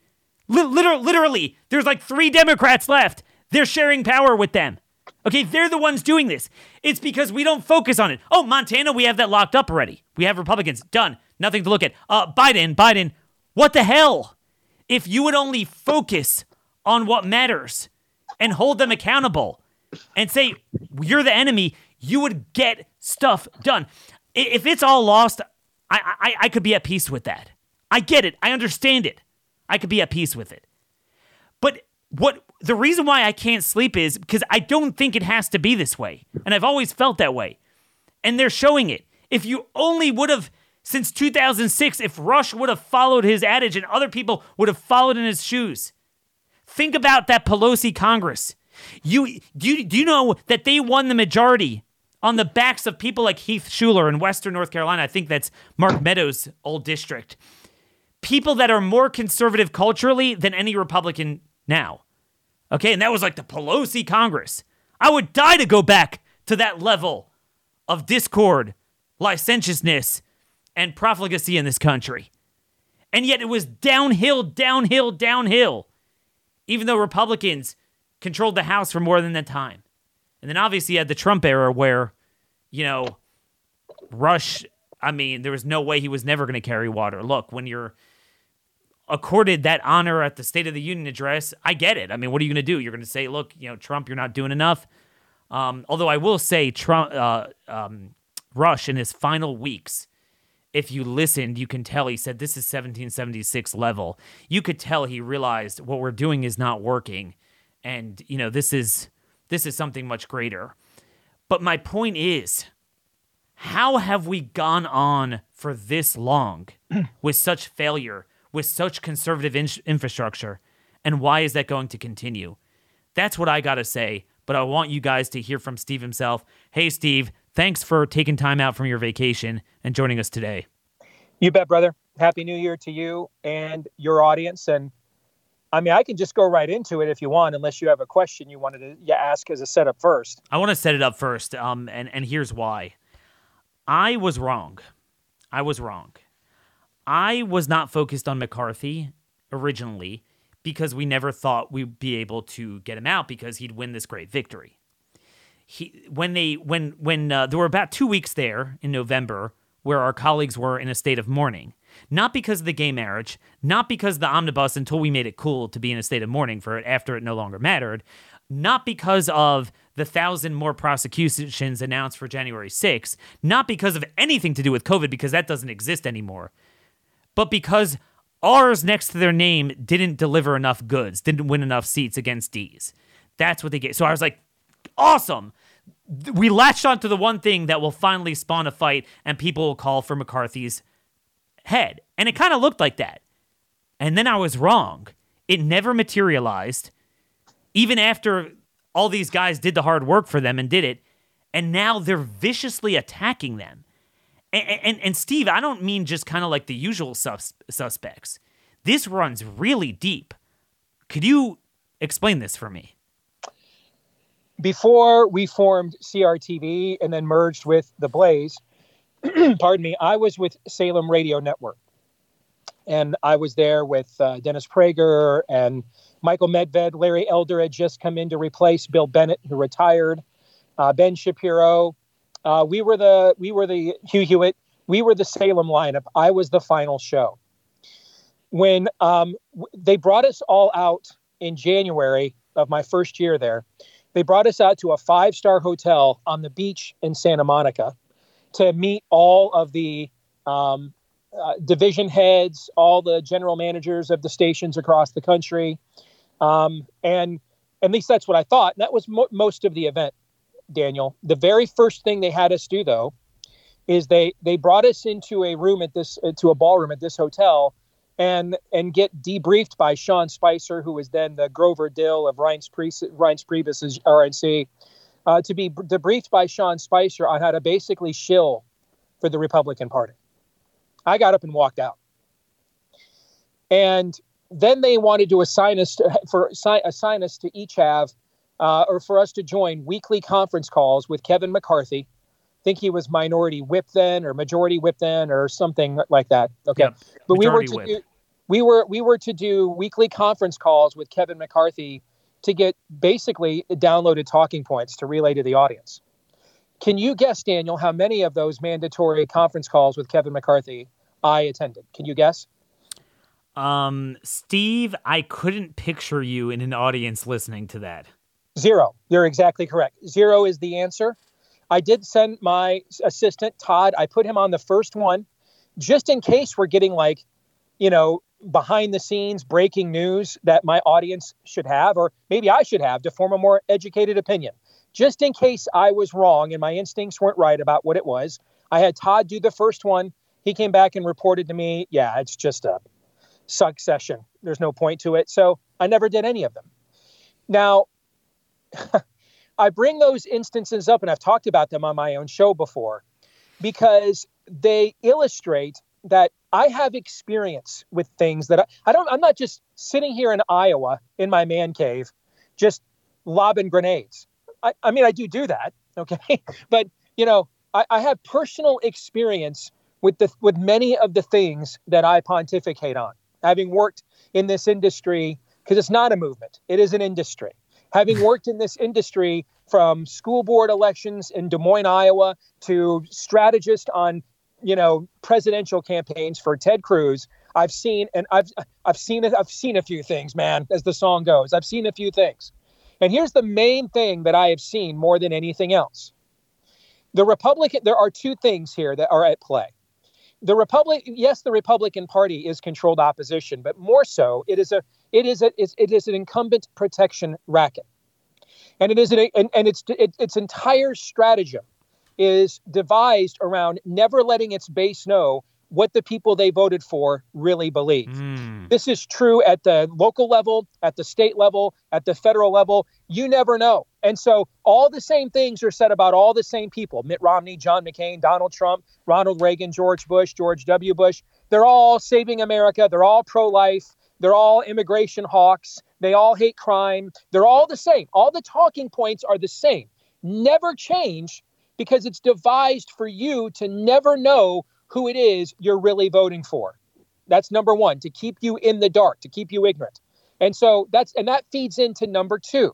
B: literally, literally, there's like three Democrats left. They're sharing power with them. Okay, they're the ones doing this. It's because we don't focus on it. Oh, Montana, we have that locked up already. We have Republicans. Done. Nothing to look at. Uh, Biden, Biden. What the hell? If you would only focus on what matters. and hold them accountable and say, you're the enemy, you would get stuff done. If it's all lost, I, I, I could be at peace with that. I get it. I understand it. I could be at peace with it. But what the reason why I can't sleep is because I don't think it has to be this way. And I've always felt that way. And they're showing it. If you only would have since 2006 if Rush would have followed his adage and other people would have followed in his shoes. Think about that Pelosi Congress. You do you, do you know that they won the majority on the backs of people like Heath Shuler in Western North Carolina? I think that's Mark Meadows' old district. People that are more conservative culturally than any Republican now. Okay, and that was like the Pelosi Congress. I would die to go back to that level of discord, licentiousness, and profligacy in this country. And yet it was downhill, downhill, downhill, even though Republicans controlled the House for more than that time. And then obviously you had the Trump era where, you know, Rush, I mean, there was no way he was never going to carry water. Look, when you're accorded that honor at the State of the Union address, I get it. I mean, what are you going to do? You're going to say, look, you know, Trump, you're not doing enough. Um, although I will say, Trump, uh, um, Rush in his final weeks if you listened, you can tell he said this is 1776 level. You could tell he realized what we're doing is not working, and you know this is this is something much greater. But my point is, how have we gone on for this long with such failure, with such conservative in- infrastructure, and why is that going to continue? That's what I got to say. But I want you guys to hear from Steve himself. Hey, Steve, Thanks for taking time out from your vacation and joining us today.
C: You bet, brother. Happy New Year to you and your audience. And I mean, I can just go right into it if you want, unless you have a question you wanted to ask as a setup first.
B: I want to set it up first, um, and and here's why. I was wrong. I was wrong. I was not focused on McCarthy originally because we never thought we'd be able to get him out because he'd win this great victory he when they when when uh, there were about two weeks there in November where our colleagues were in a state of mourning. Not because of the gay marriage, not because the omnibus until we made it cool to be in a state of mourning for it after it no longer mattered, not because of the thousand more prosecutions announced for January 6th, not because of anything to do with COVID, because that doesn't exist anymore, but because ours next to their name didn't deliver enough goods, didn't win enough seats against D's. That's what they get. So I was like, awesome. We latched onto the one thing that will finally spawn a fight, and people will call for McCarthy's head. And it kind of looked like that. And then I was wrong. It never materialized, even after all these guys did the hard work for them and did it. And now they're viciously attacking them. And, and, and Steve, I don't mean just kind of like the usual sus- suspects. This runs really deep. Could you explain this for me?
C: Before we formed CRTV and then merged with the Blaze, pardon me, I was with Salem Radio Network. And I was there with uh, Dennis Prager and Michael Medved. Larry Elder had just come in to replace Bill Bennett, who retired. Uh, ben Shapiro. Uh, we were the we were the Hugh Hewitt. We were the Salem lineup. I was the final show. When um, they brought us all out in January of my first year there, they brought us out to a five star hotel on the beach in Santa Monica to meet all of the um, uh, division heads, all the general managers of the stations across the country. Um, and at least that's what I thought. And that was mo- most of the event, Daniel. The very first thing they had us do, though, is they they brought us into a room at this uh, to a ballroom at this hotel and and get debriefed by Sean Spicer, who was then the Grover Dill of Reince, Reince Priebus's RNC, uh, to be debriefed by Sean Spicer on how to basically shill for the Republican Party. I got up and walked out, and then they wanted to assign us to, for assign us to each have uh, or for us to join weekly conference calls with Kevin McCarthy. I think he was minority whip then or majority whip then or something like that. Okay. Yep. But we were to do, we were we were to do weekly conference calls with Kevin McCarthy to get basically downloaded talking points to relay to the audience. Can you guess, Daniel, how many of those mandatory conference calls with Kevin McCarthy I attended? Can you guess?
B: Um, Steve, I couldn't picture you in an audience listening to that.
C: Zero. You're exactly correct. Zero is the answer. I did send my assistant, Todd, I put him on the first one just in case we're getting like, you know, behind the scenes breaking news that my audience should have, or maybe I should have to form a more educated opinion. Just in case I was wrong and my instincts weren't right about what it was, I had Todd do the first one. He came back and reported to me, yeah, it's just a succession. There's no point to it. So I never did any of them. Now, I bring those instances up, and I've talked about them on my own show before, because they illustrate that I have experience with things that I, I don't. I'm not just sitting here in Iowa in my man cave, just lobbing grenades. I, I mean, I do do that, okay, but you know, I, I have personal experience with the with many of the things that I pontificate on, having worked in this industry because it's not a movement; it is an industry having worked in this industry from school board elections in Des Moines, Iowa, to strategist on, you know, presidential campaigns for Ted Cruz, I've seen and I've I've seen. I've seen a few things, man. As the song goes, I've seen a few things. And here's the main thing that I have seen more than anything else. The Republican, there are two things here that are at play. The Republic, yes, the Republican Party is controlled opposition, but more so, it is a it is a it is an incumbent protection racket, and it is an, and, and its it, its entire stratagem is devised around never letting its base know what the people they voted for really believe. Mm. This is true at the local level, at the state level, at the federal level. You never know. And so all the same things are said about all the same people Mitt Romney, John McCain, Donald Trump, Ronald Reagan, George Bush, George W. Bush. They're all saving America. They're all pro life. They're all immigration hawks. They all hate crime. They're all the same. All the talking points are the same. Never change because it's devised for you to never know who it is you're really voting for. That's number one, to keep you in the dark, to keep you ignorant. And so that's and that feeds into number two.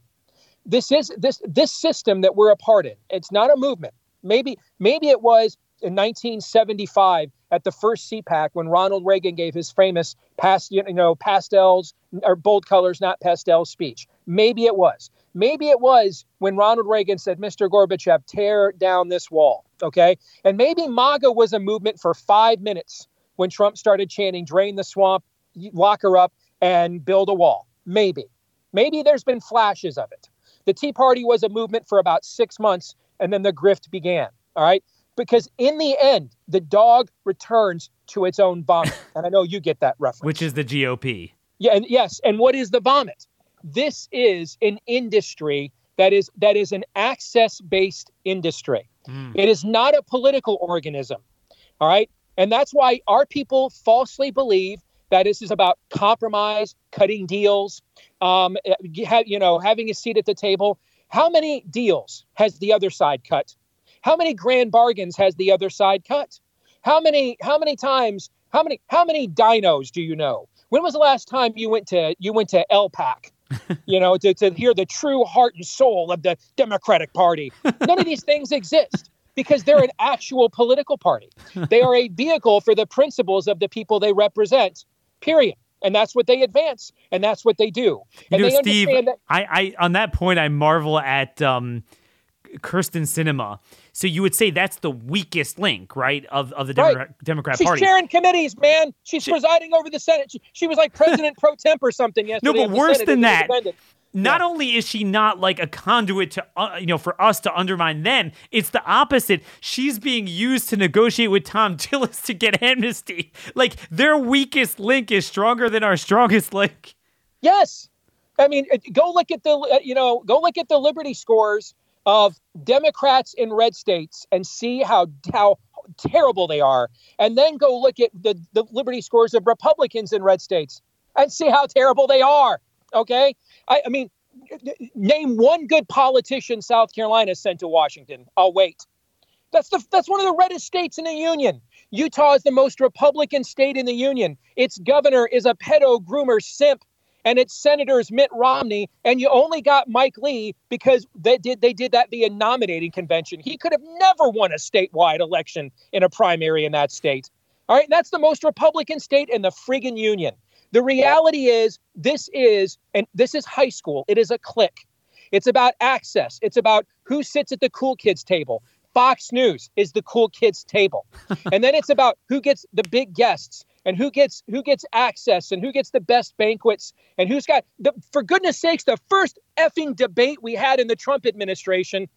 C: This is this this system that we're a part in. It's not a movement. Maybe maybe it was in 1975 at the first CPAC when Ronald Reagan gave his famous past, you know, pastels or bold colors, not pastel speech. Maybe it was. Maybe it was when Ronald Reagan said, Mr. Gorbachev, tear down this wall. Okay. And maybe MAGA was a movement for five minutes when Trump started chanting, drain the swamp, lock her up, and build a wall. Maybe. Maybe there's been flashes of it. The Tea Party was a movement for about six months, and then the grift began. All right because in the end, the dog returns to its own vomit. And I know you get that reference.
B: Which is the GOP.
C: Yeah, and yes, and what is the vomit? This is an industry that is that is an access-based industry. Mm. It is not a political organism. All right? And that's why our people falsely believe that this is about compromise, cutting deals, um, eh, you know, having a seat at the table. How many deals has the other side cut? How many grand bargains has the other side cut? How many how many times how many how many dinos do you know? When was the last time you went to you went to LPAC? you know, to, to hear the true heart and soul of the Democratic Party. None of these things exist because they're an actual political party. They are a vehicle for the principles of the people they represent. Period. And that's what they advance, and that's what they do. And
B: you know, Steve, that- I, I on that point, I marvel at um, Kyrsten Sinema. so you would say that's the weakest link, right, of, of the Democrat, right. Democrat
C: She's
B: Party.
C: She's chairing committees, man. She's she, presiding over the Senate. She, she was like president pro temp or something yesterday.
B: No, but worse than that. Not yeah. only is she not like a conduit to uh, you know for us to undermine them, it's the opposite. She's being used to negotiate with Thom Tillis to get amnesty. Like their weakest link is stronger than our strongest link.
C: Yes, I mean, go look at the uh, you know go look at the Liberty scores of Democrats in red states and see how how terrible they are, and then go look at the, the Liberty scores of Republicans in red states and see how terrible they are. Okay, I, I mean, name one good politician South Carolina sent to Washington. I'll wait. That's the that's one of the reddest states in the union. Utah is the most Republican state in the union. Its governor is a pedo groomer simp and its senators Mitt Romney, and you only got Mike Lee because they did they did that via nominating convention. He could have never won a statewide election in a primary in that state. All right, that's the most Republican state in the friggin' union. The reality is this is and this is high school. It is a clique. It's about access. It's about who sits at the cool kids table. Fox News is the cool kids table. and then it's about who gets the big guests and who gets who gets access and who gets the best banquets and who's got the for goodness sakes the first effing debate we had in the Trump administration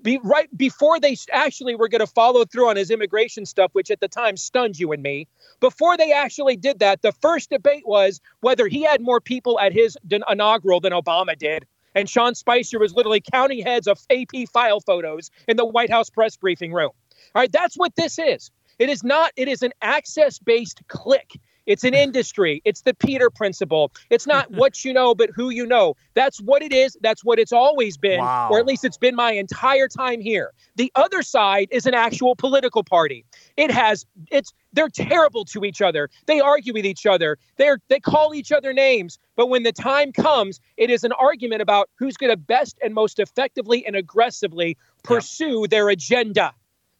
C: be right before they actually were going to follow through on his immigration stuff which at the time stunned you and me before they actually did that the first debate was whether he had more people at his inaugural than Obama did and Sean Spicer was literally counting heads of AP file photos in the White House press briefing room. All right, that's what this is. It is not, it is an access based click. It's an hmm. industry. It's the Peter principle. It's not what you know, but who you know. That's what it is. That's what it's always been, wow. or at least it's been my entire time here. The other side is an actual political party. It has, it's, they're terrible to each other. They argue with each other. They're, they call each other names. But when the time comes, it is an argument about who's going to best and most effectively and aggressively pursue their agenda.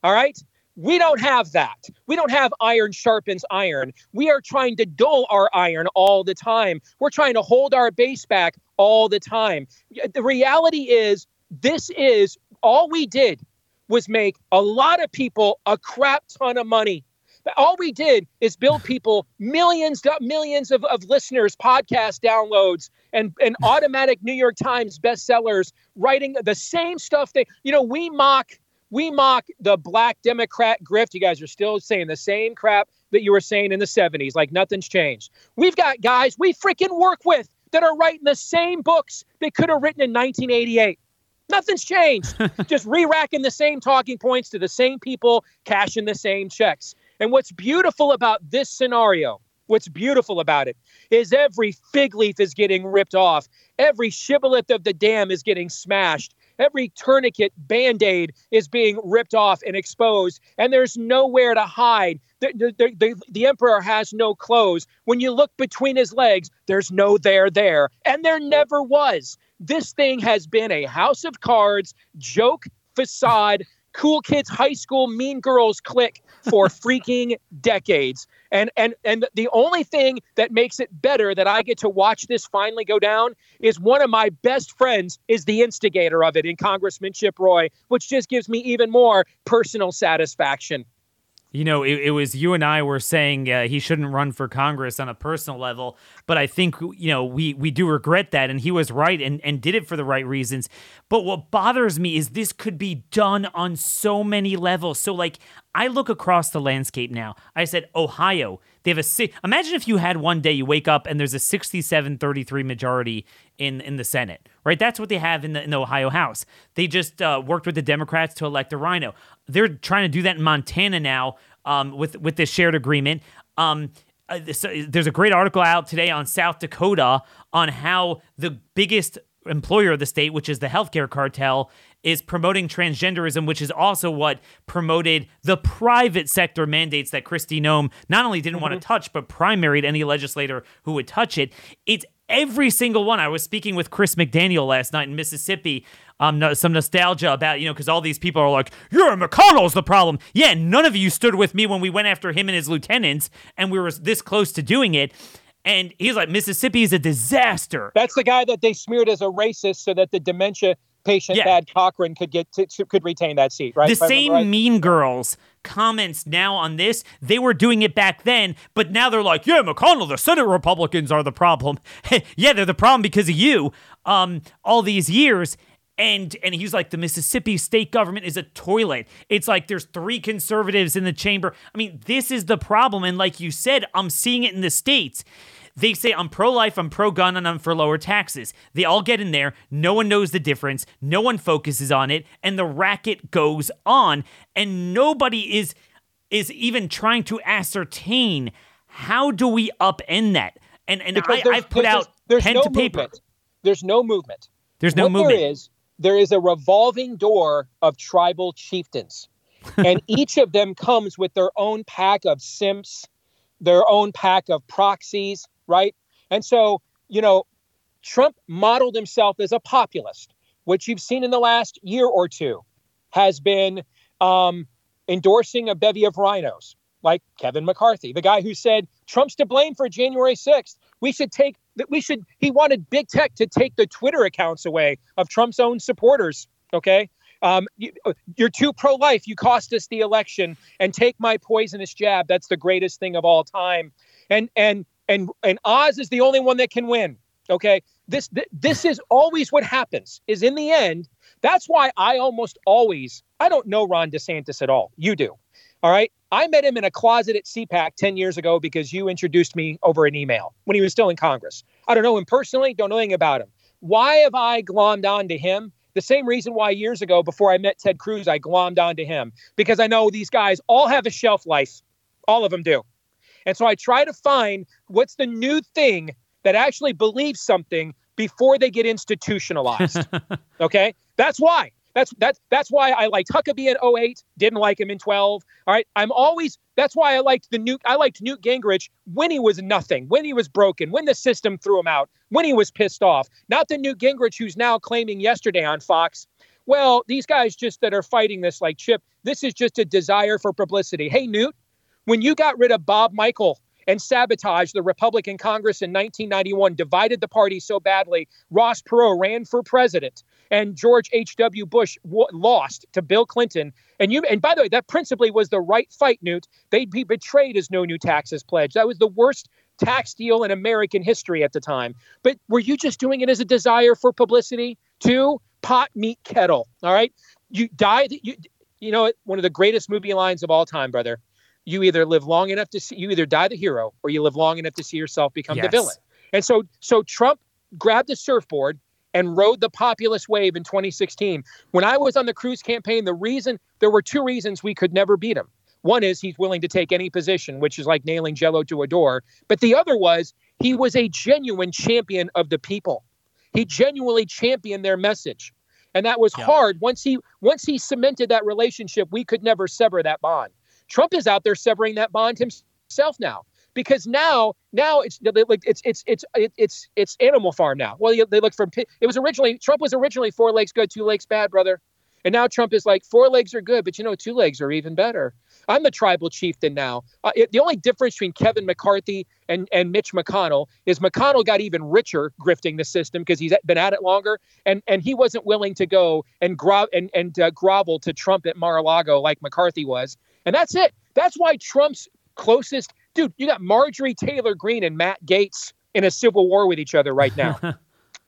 C: All right. We don't have that. We don't have iron sharpens iron. We are trying to dull our iron all the time. We're trying to hold our base back all the time. The reality is, this is all we did was make a lot of people a crap ton of money. All we did is build people millions, millions of, of listeners, podcast downloads, and, and automatic New York Times bestsellers, writing the same stuff that, you know, we mock we mock the black Democrat grift. You guys are still saying the same crap that you were saying in the 70s, like nothing's changed. We've got guys we freaking work with that are writing the same books they could have written in 1988. Nothing's changed. Just re racking the same talking points to the same people, cashing the same checks. And what's beautiful about this scenario, what's beautiful about it, is every fig leaf is getting ripped off, every shibboleth of the dam is getting smashed, Every tourniquet, band aid is being ripped off and exposed, and there's nowhere to hide. The, the, the, the, emperor has no clothes. When you look between his legs, there's no there there, and there never was. This thing has been a house of cards, joke, facade, cool kids, high school, mean girls click for freaking decades. And and and the only thing that makes it better that I get to watch this finally go down is one of my best friends is the instigator of it in Congressman Chip Roy, which just gives me even more personal satisfaction.
B: You know, it, it, was you and I were saying uh, he shouldn't run for Congress on a personal level, but I think you know we we do regret that, and he was right and and did it for the right reasons. But what bothers me is this could be done on so many levels. So like I look across the landscape now. I said Ohio. They have a imagine if you had one day you wake up and there's a 67-33 majority in in the Senate, right? That's what they have in the, in the Ohio House. They just uh, worked with the Democrats to elect a rhino They're trying to do that in Montana now um, with with this shared agreement. Um, uh, there's a great article out today on South Dakota on how the biggest employer of the state, which is the healthcare cartel, is promoting transgenderism, which is also what promoted the private sector mandates that Kristi Noem not only didn't mm-hmm. want to touch, but primaried any legislator who would touch it. It's every single one. I was speaking with Chris McDaniel last night in Mississippi. Um, no, some nostalgia about you know because all these people are like, "Yeah, McConnell's the problem." Yeah, none of you stood with me when we went after him and his lieutenants, and we were this close to doing it. And he's like, Mississippi is a disaster.
C: That's the guy that they smeared as a racist so that the dementia patient yeah. Thad Cochran could get to, could retain that seat, right?
B: The same right? Mean Girls comments now on this, they were doing it back then, but now they're like, yeah, McConnell, the Senate Republicans are the problem. yeah, they're the problem because of you. Um, all these years. And and he's like, the Mississippi state government is a toilet. It's like there's three conservatives in the chamber. I mean, this is the problem. And like you said, I'm seeing it in the states. They say, I'm pro life, I'm pro gun, and I'm for lower taxes. They all get in there. No one knows the difference. No one focuses on it. And the racket goes on. And nobody is is even trying to ascertain how do we upend that. And and I, have put out there's pen
C: no
B: to paper.
C: Movement. There's no movement.
B: There's no
C: what
B: movement.
C: There is there is a revolving door of tribal chieftains. and each of them comes with their own pack of simps, their own pack of proxies, right? And so, you know, Trump modeled himself as a populist, which you've seen in the last year or two, has been um, endorsing a bevy of rhinos like Kevin McCarthy, the guy who said Trump's to blame for January 6th. We should take that. We should. He wanted big tech to take the Twitter accounts away of Trump's own supporters. Okay. Um, you, are too pro life. You cost us the election and take my poisonous jab. That's the greatest thing of all time. And, and, and, and Oz is the only one that can win. Okay. This, this is always what happens is in the end, that's why I almost always, I don't know Ron DeSantis at all. You do. All right. I met him in a closet at CPAC 10 years ago because you introduced me over an email when he was still in Congress. I don't know him personally, don't know anything about him. Why have I glommed on to him? The same reason why years ago, before I met Ted Cruz, I glommed onto him because I know these guys all have a shelf life. All of them do. And so I try to find what's the new thing that actually believes something before they get institutionalized. okay? That's why. That's that's that's why I liked Huckabee in 08, didn't like him in 12. All right. I'm always that's why I liked the Newt I liked Newt Gingrich when he was nothing, when he was broken, when the system threw him out, when he was pissed off. Not the Newt Gingrich who's now claiming yesterday on Fox, well, these guys just that are fighting this like Chip, this is just a desire for publicity. Hey Newt, when you got rid of Bob Michel and sabotaged the Republican Congress in 1991, divided the party so badly. Ross Perot ran for president, and George H.W. Bush w- lost to Bill Clinton. And you, and by the way, that principally was the right fight, Newt. They'd be betrayed as no new taxes pledge. That was the worst tax deal in American history at the time. But were you just doing it as a desire for publicity? Two, pot meet kettle. All right, you die. You, you know, one of the greatest movie lines of all time, brother you either live long enough to see you either die the hero or you live long enough to see yourself become yes. the villain. And so so Trump grabbed the surfboard and rode the populist wave in 2016. When I was on the Cruz campaign, the reason there were two reasons we could never beat him. One is he's willing to take any position, which is like nailing jello to a door. But the other was he was a genuine champion of the people. He genuinely championed their message. And that was yeah. hard. Once he once he cemented that relationship, we could never sever that bond. Trump is out there severing that bond himself now because now now it's like it's it's it's it's it's Animal Farm now. Well, they look from it was originally Trump was originally four legs good, two legs bad, brother, and now Trump is like four legs are good, but you know two legs are even better. I'm the tribal chieftain now. Uh, it, the only difference between Kevin McCarthy and and Mitch McConnell is McConnell got even richer grifting the system because he's been at it longer, and and he wasn't willing to go and gro- and and uh, grovel to Trump at Mar-a-Lago like McCarthy was. And that's it. That's why Trump's closest dude, you got Marjorie Taylor Greene and Matt Gaetz in a civil war with each other right now.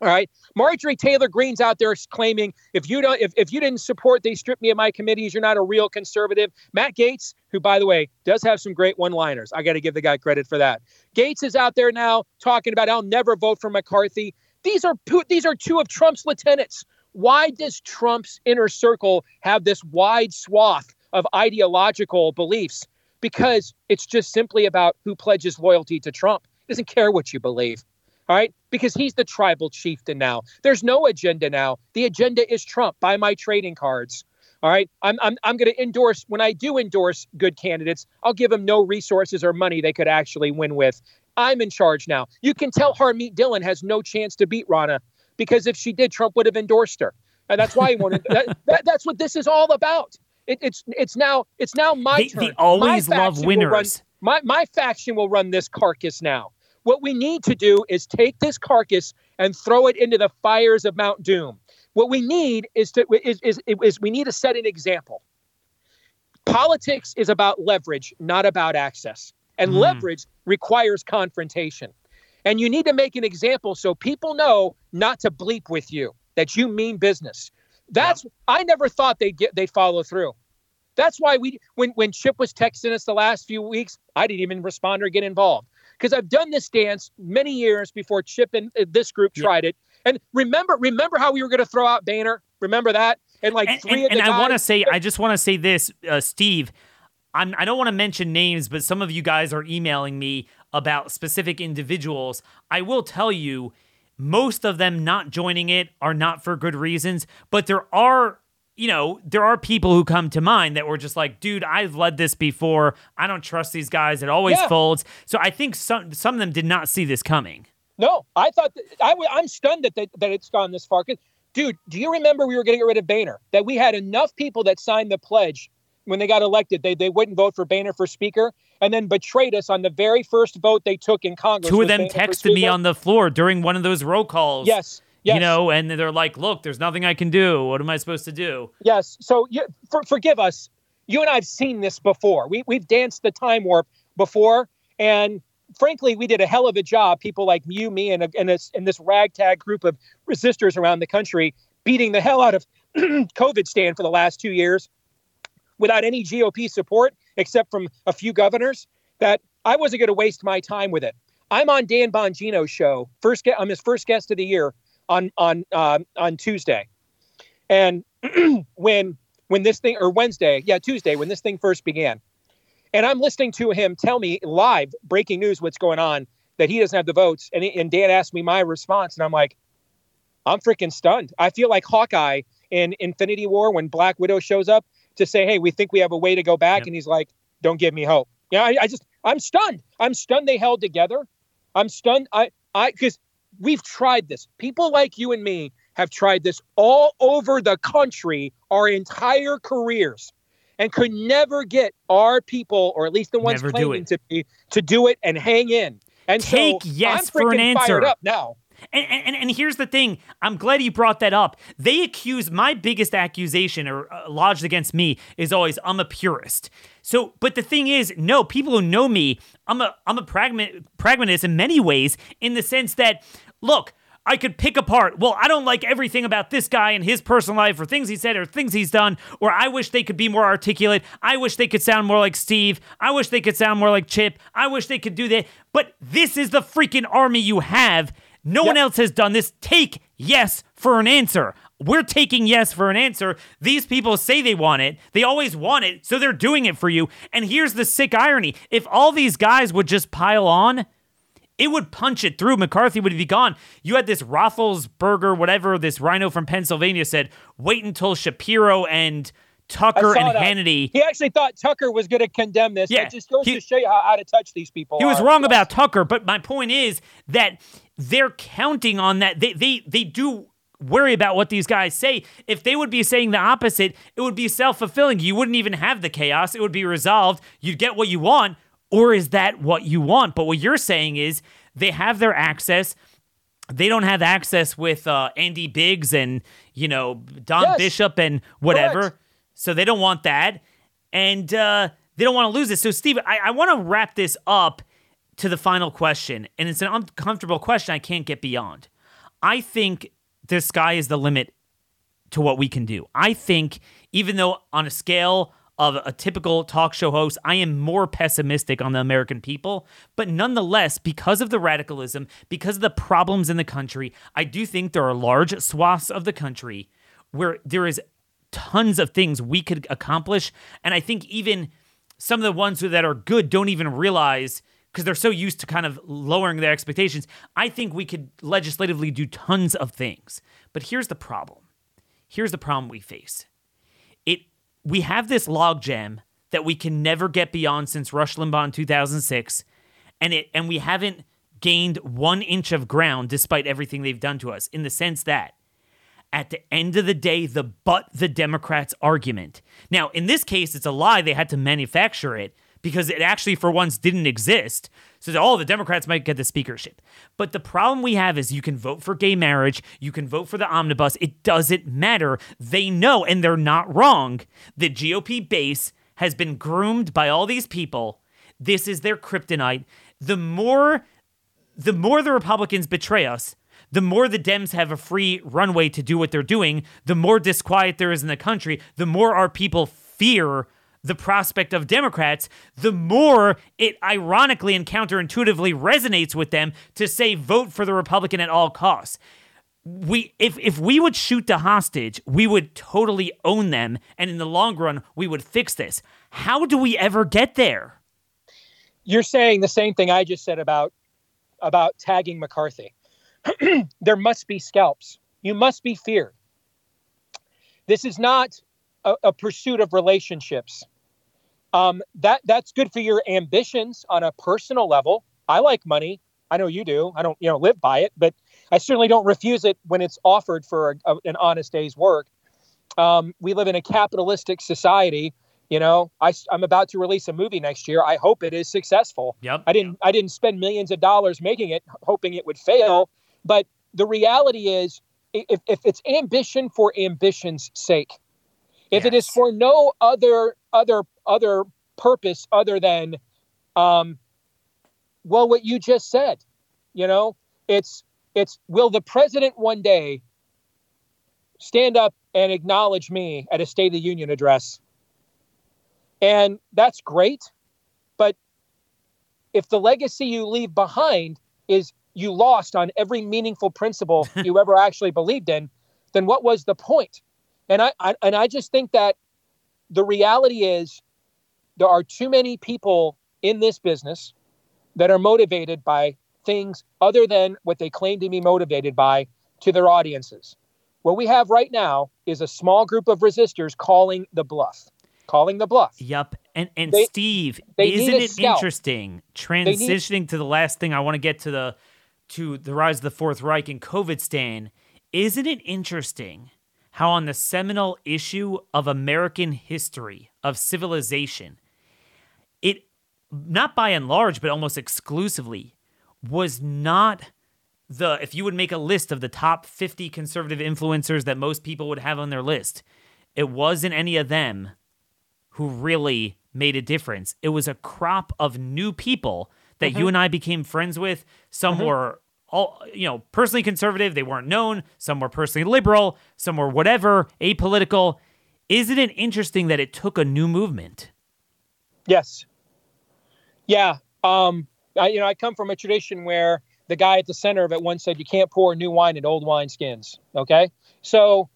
C: All right. Marjorie Taylor Greene's out there claiming if you don't if, if you didn't support they stripped me of my committees, you're not a real conservative. Matt Gaetz, who by the way does have some great one-liners. I got to give the guy credit for that. Gaetz is out there now talking about I'll never vote for McCarthy. These are these are two of Trump's lieutenants. Why does Trump's inner circle have this wide swath of ideological beliefs because it's just simply about who pledges loyalty to Trump. He doesn't care what you believe. All right. Because he's the tribal chieftain now. There's no agenda now. The agenda is Trump. Buy my trading cards. All right. I'm, I'm, I'm going to endorse, when I do endorse good candidates, I'll give them no resources or money they could actually win with. I'm in charge now. You can tell Harmeet Dillon has no chance to beat Ronna because if she did, Trump would have endorsed her. And that's why he wanted. that, that, that's what this is all about. It, it's it's now it's now my
B: they,
C: turn.
B: They always love winners.
C: Run, my my faction will run this carcass now. What we need to do is take this carcass and throw it into the fires of Mount Doom. What we need is to is is, is we need to set an example. Politics is about leverage, not about access. And mm. leverage requires confrontation. And you need to make an example so people know not to bleep with you, that you mean business. That's I never thought they'd get they'd follow through. That's why we when when Chip was texting us the last few weeks, I didn't even respond or get involved because I've done this dance many years before Chip and uh, this group tried it. And remember remember how we were going to throw out Boehner? Remember that? And like
B: and,
C: three
B: and, and
C: I
B: want to say I just want to say this, uh, Steve. I'm, I don't want to mention names, but some of you guys are emailing me about specific individuals. I will tell you most of them not joining it are not for good reasons, but there are you know, there are people who come to mind that were just like, dude, I've led this before. I don't trust these guys. It always yeah. folds. So I think some some of them did not see this coming.
C: No, I thought that, I, I'm stunned that, that that it's gone this far. Dude, do you remember we were getting rid of Boehner? That we had enough people that signed the pledge when they got elected. They they wouldn't vote for Boehner for Speaker, and then betrayed us on the very first vote they took in Congress.
B: Two of them texted me on the floor during one of those roll calls.
C: Yes. Yes.
B: You know, and they're like, "Look, there's nothing I can do. What am I supposed to do?"
C: Yes. So, yeah, for, forgive us. You and I have seen this before. We we've danced the time warp before, and frankly, we did a hell of a job. People like you, me, and, and this and this ragtag group of resistors around the country beating the hell out of COVID stand for the last two years without any GOP support except from a few governors. That I wasn't going to waste my time with it. I'm on Dan Bongino's show. First, I'm his first guest of the year on on uh, on Tuesday, and when when this thing or Wednesday, yeah, Tuesday, when this thing first began, and I'm listening to him tell me live, breaking news, what's going on, that he doesn't have the votes. And, and Dan asked me my response, and I'm like, I'm freaking stunned. I feel like Hawkeye in Infinity War when Black Widow shows up to say, hey, we think we have a way to go back. Yep. And he's like, don't give me hope. Yeah, I, I just, I'm stunned. I'm stunned they held together. I'm stunned. I, I, because we've tried this. People like you and me have tried this all over the country our entire careers and could never get our people, or at least the ones never claiming to be, to do it and hang in. And
B: take
C: so
B: yes
C: I'm
B: for an answer.
C: Fired up now.
B: And, and, and here's the thing. I'm glad you brought that up. They accuse my biggest accusation or uh, lodged against me is always I'm a purist. So, but the thing is, no, people who know me, I'm a I'm a pragma- pragmatist in many ways, in the sense that, look, I could pick apart, well, I don't like everything about this guy and his personal life or things he said or things he's done, or I wish they could be more articulate. I wish they could sound more like Steve. I wish they could sound more like Chip. I wish they could do that. But this is the freaking army you have. No yep. one else has done this. Take yes for an answer. We're taking yes for an answer. These people say they want it. They always want it, so they're doing it for you. And here's the sick irony if all these guys would just pile on, it would punch it through. McCarthy would be gone. You had this Roethlisberger, whatever this rhino from Pennsylvania said, wait until Shapiro and Tucker and. Hannity.
C: He actually thought Tucker was going to condemn this. Yeah, it just goes he, to show you how out of touch these people
B: He
C: are.
B: was wrong yes. about Tucker, but my point is that they're counting on that. They, they, they do worry about what these guys say. If they would be saying the opposite, it would be self fulfilling. You wouldn't even have the chaos, it would be resolved. You'd get what you want. Or is that what you want? But what you're saying is they have their access. They don't have access with uh, Andy Biggs and, you know, Don yes. Bishop and whatever. Correct. So they don't want that. And uh, they don't want to lose it. So, Steve, I, I want to wrap this up to the final question. And it's an uncomfortable question I can't get beyond. I think the sky is the limit to what we can do. I think, even though on a scale of a typical talk show host, I am more pessimistic on the American people. But nonetheless, because of the radicalism, because of the problems in the country, I do think there are large swaths of the country where there is tons of things we could accomplish. And I think even some of the ones that are good don't even realize because they're so used to kind of lowering their expectations. I think we could legislatively do tons of things. But here's the problem. Here's the problem we face It we have this logjam that we can never get beyond since Rush Limbaugh in 2006, and it and we haven't gained one inch of ground despite everything they've done to us. In the sense that, at the end of the day, the but the Democrats argument. Now, in this case, it's a lie. They had to manufacture it because it actually, for once, didn't exist. So that all the Democrats might get the speakership. But the problem we have is you can vote for gay marriage, you can vote for the omnibus. It doesn't matter. They know, and they're not wrong. The GOP base has been groomed by all these people. This is their kryptonite. The more the more the Republicans betray us, the more the Dems have a free runway to do what they're doing, the more disquiet there is in the country, the more our people fear the prospect of Democrats, the more it ironically and counterintuitively resonates with them to say vote for the Republican at all costs. We if if we would shoot the hostage, we would totally own them and in the long run we would fix this. How do we ever get there?
C: You're saying the same thing I just said about about tagging McCarthy. there must be scalps. You must be feared. This is not a, a pursuit of relationships um, that that's good for your ambitions on a personal level. I like money. I know you do. I don't, you know, live by it, but I certainly don't refuse it when it's offered for a, a, an honest day's work. Um, we live in a capitalistic society, You know, I, I'm about to release a movie next year. I hope it is successful.
B: Yep.
C: I didn't I didn't spend millions of dollars making it, hoping it would fail. But the reality is, if, if it's ambition for ambition's sake, if it is for no other other other purpose other than, um, well, what you just said, you know, it's it's will the president one day stand up and acknowledge me at a State of the Union address? And that's great. But if the legacy you leave behind is you lost on every meaningful principle you ever actually believed in, then what was the point? And I, I and I just think that the reality is there are too many people in this business that are motivated by things other than what they claim to be motivated by to their audiences. What we have right now is a small group of resistors calling the bluff. Calling the bluff.
B: Yep. And and
C: They-
B: Steve,
C: they
B: isn't it interesting
C: need-
B: transitioning to the last thing I want to get to the to the rise of the Fourth Reich and COVID stan? Isn't it interesting how on the seminal issue of American history of civilization, it not by and large, but almost exclusively, was not the if you would make a list of the top 50 conservative influencers that most people would have on their list, it wasn't any of them who really made a difference. It was a crop of new people that you and I became friends with. Some were all, you know, personally conservative, they weren't known. Some were personally liberal, some were whatever, apolitical. Isn't it interesting that it took a new movement?
C: Yes. Yeah. Um, I, you know, I come from a tradition where the guy at the center of it once said, "You can't pour new wine in old wineskins." Okay, so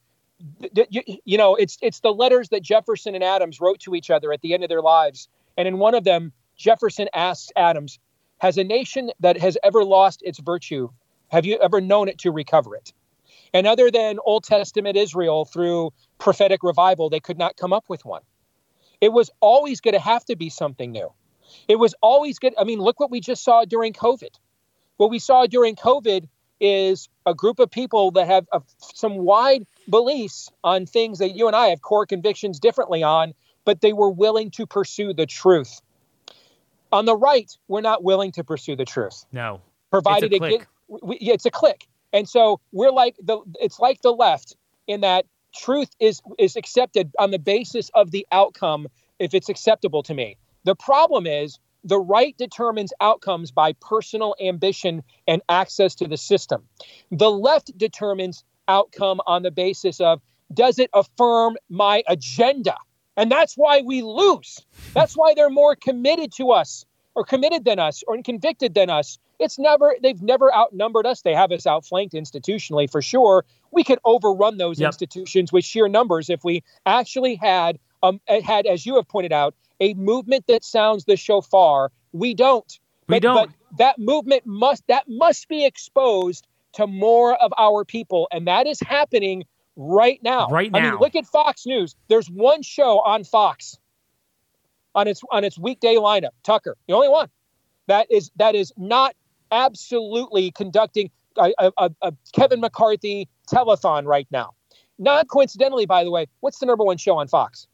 C: th- th- you, you know, it's it's the letters that Jefferson and Adams wrote to each other at the end of their lives, and in one of them, Jefferson asks Adams, "Has a nation that has ever lost its virtue, have you ever known it to recover it?" And other than Old Testament Israel through prophetic revival, they could not come up with one. It was always going to have to be something new. It was always good. I mean, look what we just saw during COVID. What we saw during COVID is a group of people that have uh, some wide beliefs on things that you and I have core convictions differently on, but they were willing to pursue the truth. On the right, we're not willing to pursue the truth.
B: No.
C: provided
B: It's a
C: it
B: click.
C: get, we, yeah, it's a click. And so we're like the it's like the left in that truth is is accepted on the basis of the outcome if it's acceptable to me. The problem is the right determines outcomes by personal ambition and access to the system. The left determines outcome on the basis of does it affirm my agenda and that's why we lose that's why they're more committed to us or committed than us or convicted than us. It's never they've never outnumbered us. They have us outflanked institutionally for sure. We could overrun those
B: Yep.
C: institutions with sheer numbers if we actually had um had, as you have pointed out, a movement that sounds the shofar. We don't.
B: We
C: But-
B: don't.
C: But that movement must that must be exposed to more of our people, and that is happening right now.
B: Right now.
C: I mean, look at Fox News. There's one show on Fox on its on its weekday lineup. Tucker, the only one that is that is not absolutely conducting a, a, a- a Kevin McCarthy telethon right now. Not coincidentally, by the way, what's the number one show on Fox?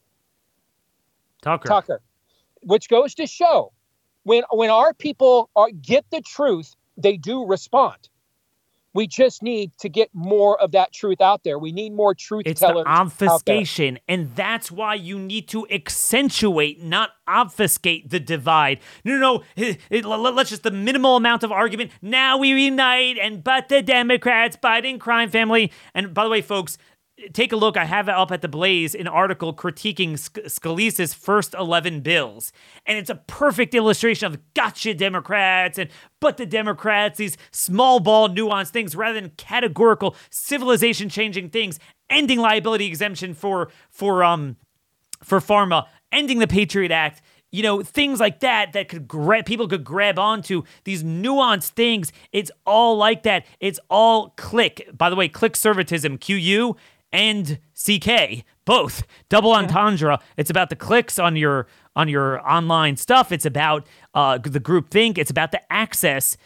B: Tucker.
C: Tucker, which goes to show when when our people are, get the truth, they do respond. We just need to get more of that truth out there. We need more truth
B: It's
C: tellers. out there.
B: obfuscation. And that's why you need to accentuate, not obfuscate the divide. No, no, no. It- it- let- let's just the minimal amount of argument. Now we unite and but the Democrats, Biden crime family. And by the way, folks, take a look. I have it up at the Blaze, an article critiquing Sc- Scalise's first 11 bills. And it's a perfect illustration of gotcha Democrats and but the Democrats, these small ball nuanced things rather than categorical civilization changing things, ending liability exemption for for um for pharma, ending the Patriot Act, you know, things like that that could grab people could grab onto these nuanced things. It's all like that. It's all click. By the way, click servitism, QU and CK, both double entendre. It's about the clicks on your on your online stuff. It's about uh, the group think. It's about the access.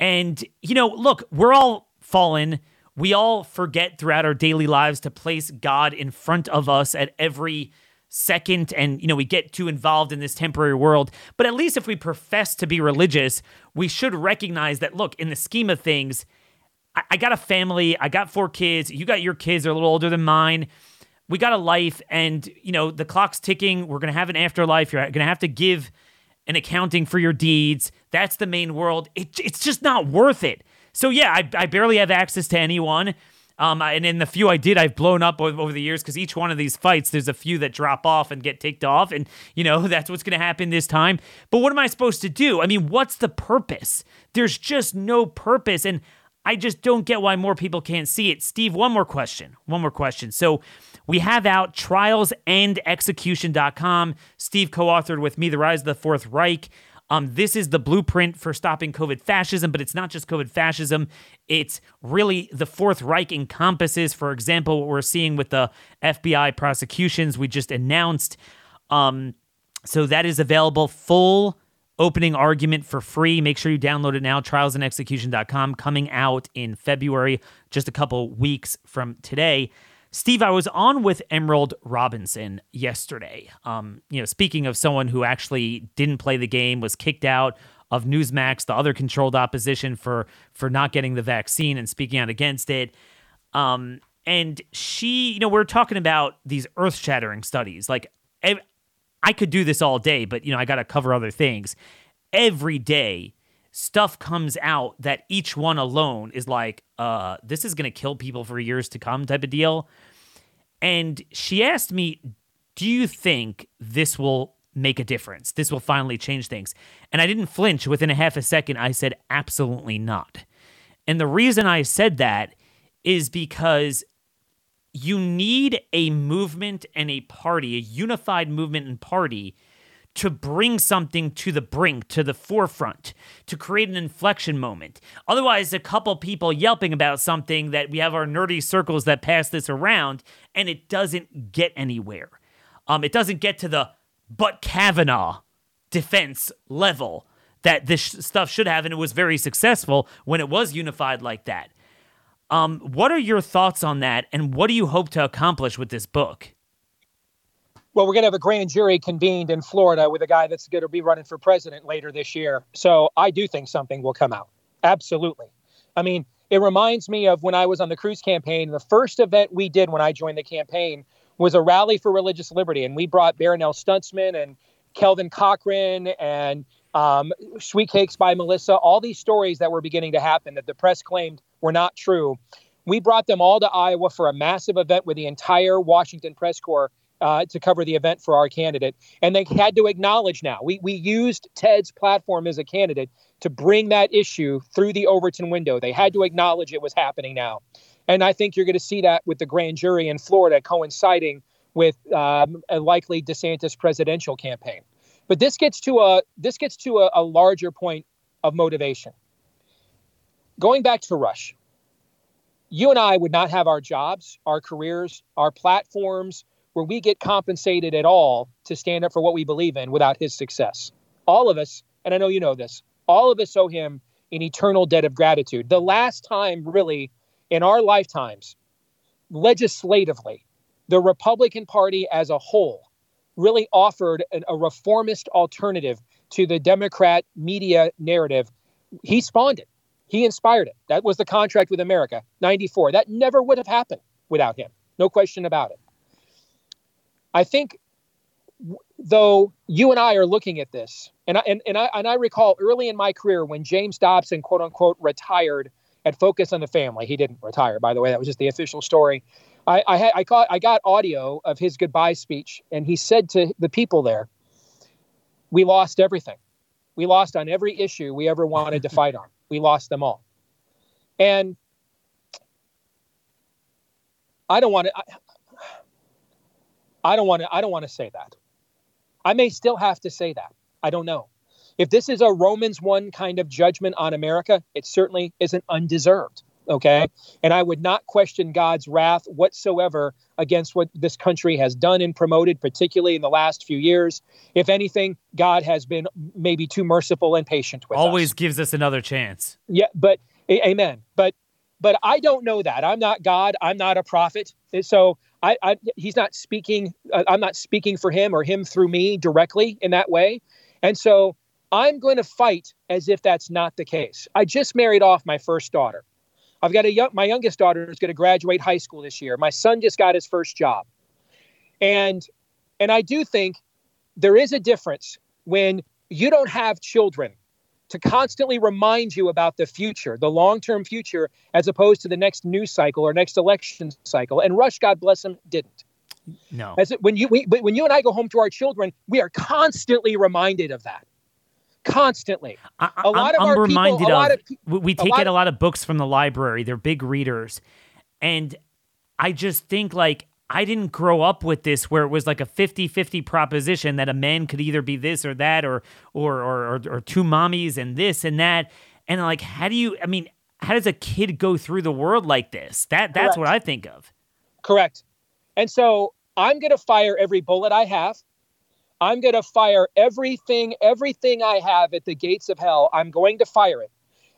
B: And you know, look, we're all fallen. We all forget throughout our daily lives to place God in front of us at every second and you know we get too involved in this temporary world but at least if we profess to be religious we should recognize that look in the scheme of things I, I got a family i got four kids you got your kids they're a little older than mine we got a life and you know the clock's ticking we're going to have an afterlife you're going to have to give an accounting for your deeds that's the main world it, it's just not worth it so yeah I, I barely have access to anyone um, and in the few I did, I've blown up over the years because each one of these fights, there's a few that drop off and get ticked off. And, you know, that's what's going to happen this time. But what am I supposed to do? I mean, what's the purpose? There's just no purpose. And I just don't get why more people can't see it. Steve, one more question. One more question. So we have out trialsandexecution.com. Steve co authored with me The Rise of the Fourth Reich. Um, this is the blueprint for stopping COVID fascism, but it's not just COVID fascism. It's really the Fourth Reich encompasses, for example, what we're seeing with the FBI prosecutions we just announced. Um, so that is available full opening argument for free. Make sure you download it now, trialsandexecution.com, coming out in February, just a couple weeks from today. Steve, I was on with Emerald Robinson yesterday. Um, you know, speaking of someone who actually didn't play the game, was kicked out of Newsmax, the other controlled opposition for for not getting the vaccine and speaking out against it. Um, and she, you know, we're talking about these earth-shattering studies. Like, I could do this all day, but you know, I got to cover other things. Every day, stuff comes out that each one alone is like, uh, this is going to kill people for years to come type of deal. And she asked me, Do you think this will make a difference? This will finally change things. And I didn't flinch. Within a half a second, I said, Absolutely not. And the reason I said that is because you need a movement and a party, a unified movement and party to bring something to the brink, to the forefront, to create an inflection moment. Otherwise, a couple people yelping about something that we have our nerdy circles that pass this around, and it doesn't get anywhere. Um, it doesn't get to the but Kavanaugh defense level that this stuff should have, and it was very successful when it was unified like that. Um, what are your thoughts on that, and what do you hope to accomplish with this book?
C: Well, we're going to have a grand jury convened in Florida with a guy that's going to be running for president later this year. So I do think something will come out. Absolutely. I mean, it reminds me of when I was on the Cruz campaign. The first event we did when I joined the campaign was a rally for religious liberty, and we brought Barronelle Stutzman and Kelvin Cochran and um, Sweet Cakes by Melissa, all these stories that were beginning to happen that the press claimed were not true. We brought them all to Iowa for a massive event with the entire Washington press corps uh, to cover the event for our candidate. And they had to acknowledge now, we, we used Ted's platform as a candidate to bring that issue through the Overton window. They had to acknowledge it was happening now. And I think you're going to see that with the grand jury in Florida coinciding with um, a likely DeSantis presidential campaign. But this gets to a this gets to a, a larger point of motivation. Going back to Rush, you and I would not have our jobs, our careers, our platforms, where we get compensated at all to stand up for what we believe in without his success. All of us, and I know you know this, all of us owe him an eternal debt of gratitude. The last time, really, in our lifetimes, legislatively, the Republican Party as a whole really offered an, a reformist alternative to the Democrat media narrative. He spawned it. He inspired it. That was the contract with America, 94. That never would have happened without him. No question about it. I think though you and I are looking at this, and I, and, and I and I recall early in my career when James Dobson quote unquote retired at Focus on the Family. He didn't retire, by the way. That was just the official story. I I, had, I got I got audio of his goodbye speech, and he said to the people there, "We lost everything. We lost on every issue we ever wanted to fight on. We lost them all." And I don't want to. I don't want to I don't want to say that. I may still have to say that. I don't know. If this is a Romans 1 kind of judgment on America, it certainly isn't undeserved. Okay. And I would not question God's wrath whatsoever against what this country has done and promoted, particularly in the last few years. If anything, God has been maybe too merciful and patient with
B: Always
C: us.
B: gives us another chance.
C: Yeah, but amen. But but I don't know that. I'm not God. I'm not a prophet. So I, I he's not speaking. Uh, I'm not speaking for him or him through me directly in that way. And so I'm going to fight as if that's not the case. I just married off my first daughter. I've got a young, my youngest daughter is going to graduate high school this year. My son just got his first job. And and I do think there is a difference when you don't have children to constantly remind you about the future, the long-term future, as opposed to the next news cycle or next election cycle. And Rush, God bless him, didn't.
B: No.
C: As it, when you we, but when you and I go home to our children, we are constantly reminded of that. Constantly.
B: I, a lot I'm, of I'm reminded people, of, of, we take a in a lot of books from the library. They're big readers. And I just think like I didn't grow up with this where it was like a 50-50 proposition that a man could either be this or that or or or or, or two mommies and this and that. And like how do you I mean, how does a kid go through the world like this? That that's Correct. what I think of.
C: Correct. And so I'm going to fire every bullet I have. I'm going to fire everything everything I have at the gates of hell. I'm going to fire it.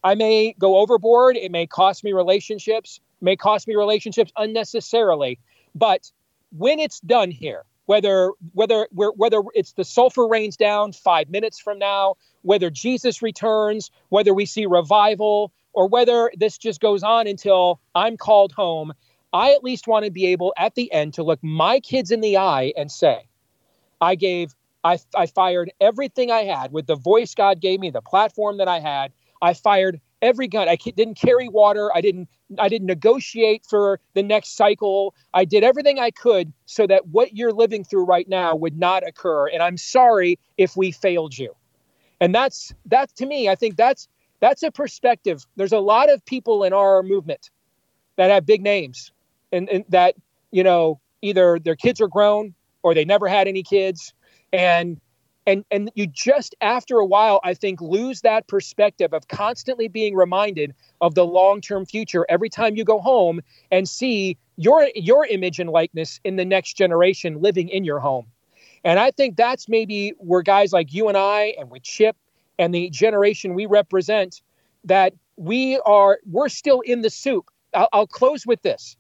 C: I may go overboard, it may cost me relationships, may cost me relationships unnecessarily but when it's done here, whether whether whether it's the sulfur rains down five minutes from now, whether Jesus returns, whether we see revival, or whether this just goes on until I'm called home, I at least want to be able at the end to look my kids in the eye and say, I gave, I, I fired everything I had with the voice God gave me, the platform that I had. I fired every gun. I didn't carry water. I didn't I didn't negotiate for the next cycle. I did everything I could so that what you're living through right now would not occur. And I'm sorry if we failed you. And that's that's to me, I think that's that's a perspective. There's a lot of people in our movement that have big names and, and that, you know, either their kids are grown or they never had any kids. And and and you just after a while i think lose that perspective of constantly being reminded of the long-term future every time you go home and see your your image and likeness in the next generation living in your home. And i think that's maybe where guys like you and i and with chip and the generation we represent that we are we're still in the soup. I'll, I'll close with this.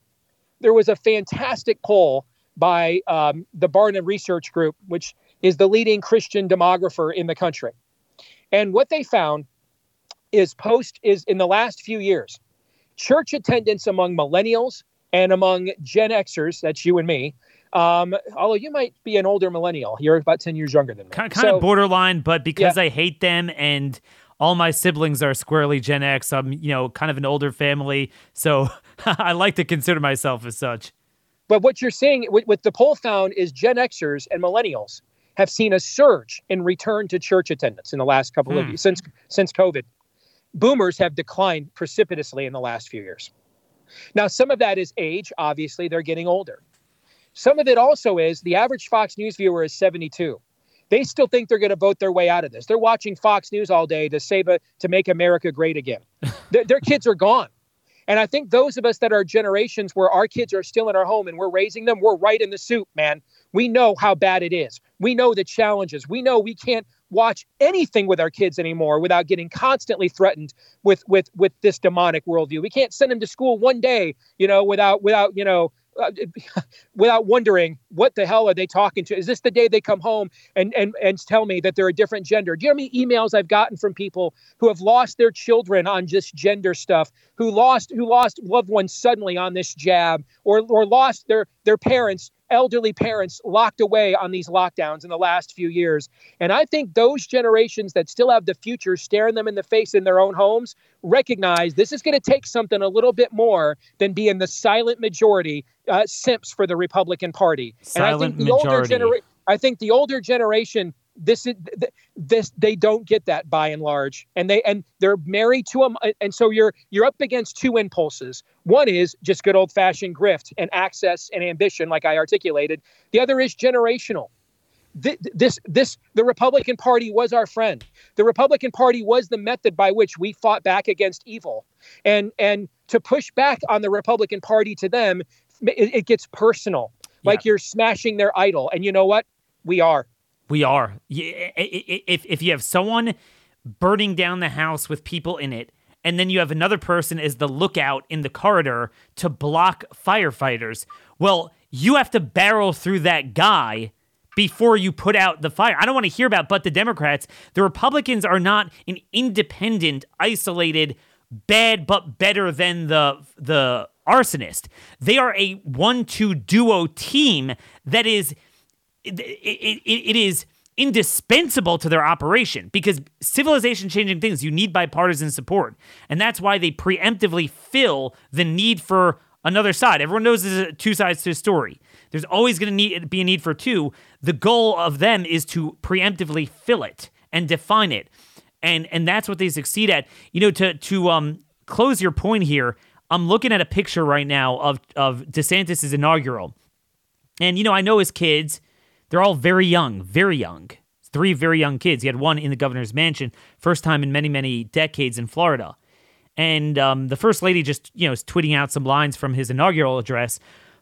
C: There was a fantastic poll by um, the barna research group which is the leading Christian demographer in the country. And what they found is post is in the last few years, church attendance among millennials and among Gen Xers, that's you and me, um, although you might be an older millennial, you're about 10 years younger than me.
B: Kind, kind so, of borderline, but because yeah. I hate them and all my siblings are squarely Gen X, I'm, you know, kind of an older family. So I like to consider myself as such.
C: But what you're seeing, what, the poll found is Gen Xers and millennials have seen a surge in return to church attendance in the last couple mm. of hmm. years since since COVID. Boomers have declined precipitously in the last few years. Now, some of that is age. Obviously, they're getting older. Some of it also is the average Fox News viewer is 72. They still think they're going to vote their way out of this. They're watching Fox News all day to save a, to make America great again. their, their kids are gone. And I think those of us that are generations where our kids are still in our home and we're raising them, we're right in the soup, man. We know how bad it is. We know the challenges. We know we can't watch anything with our kids anymore without getting constantly threatened with with with this demonic worldview. We can't send them to school one day, you know, without without you know without wondering what the hell are they talking to? Is this the day they come home and and and tell me that they're a different gender? Do you know how many emails I've gotten from people who have lost their children on just gender stuff, who lost who lost loved ones suddenly on this jab, or or lost their their parents elderly parents locked away on these lockdowns in the last few years. And I think those generations that still have the future staring them in the face in their own homes recognize this is going to take something a little bit more than being the silent majority uh, simps for the Republican Party.
B: Silent
C: and I think the
B: majority.
C: older generation I think the older generation this is this they don't get that by and large. And they and they're married to them and so you're you're up against two impulses. One is just good old fashioned grift and access and ambition like i articulated. The other is generational. This this the republican party was our friend. The republican party was the method by which we fought back against evil. And and to push back on the republican party to them it, it gets personal. Like you're smashing their idol. And you know what? We are
B: we are. If if you have someone burning down the house with people in it, and then you have another person as the lookout in the corridor to block firefighters, well, you have to barrel through that guy before you put out the fire. I don't want to hear about but the Democrats. The Republicans are not an independent, isolated, bad but better than the the arsonist. They are a one-two duo team that is it, it, it is indispensable to their operation because civilization changing things you need bipartisan support. And that's why they preemptively fill the need for another side. Everyone knows there's two sides to a story. There's always going to need be a need for two. The goal of them is to preemptively fill it and define it. And and that's what they succeed at. You know to to um close your point here i'm looking at a picture right now of of desantis's inaugural. And you know i know his kids they're all very young, very young. Three very young kids. He had one in the governor's mansion, first time in many, many decades in Florida. And um, the first lady just, you know, is tweeting out some lines from his inaugural address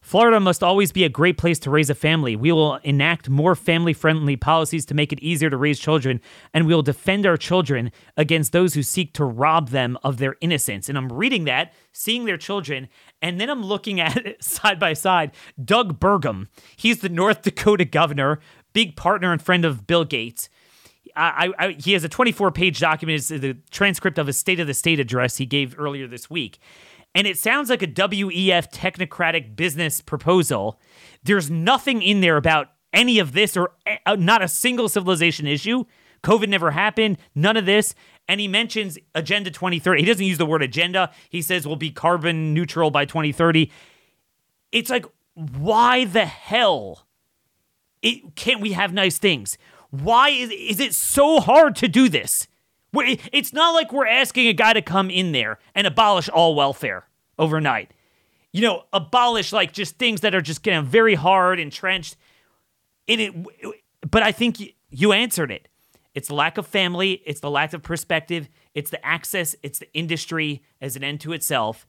B: Florida must always be a great place to raise a family. We will enact more family friendly policies to make it easier to raise children, and we will defend our children against those who seek to rob them of their innocence. And I'm reading that, seeing their children, and then I'm looking at it side by side. Doug Burgum, he's the North Dakota governor, big partner and friend of Bill Gates. I, I, he has a 24 page document, it's the transcript of his State of the State address he gave earlier this week and it sounds like a WEF technocratic business proposal. There's nothing in there about any of this or uh, not a single civilization issue. COVID never happened, none of this. And he mentions Agenda 2030. He doesn't use the word agenda. He says we'll be carbon neutral by 2030. It's like, why the hell it, can't we have nice things? Why is, is it so hard to do this? It's not like we're asking a guy to come in there and abolish all welfare overnight. You know, abolish like just things that are just getting very hard entrenched in it. But I think you answered it. It's the lack of family, it's the lack of perspective, it's the access, it's the industry as an end to itself.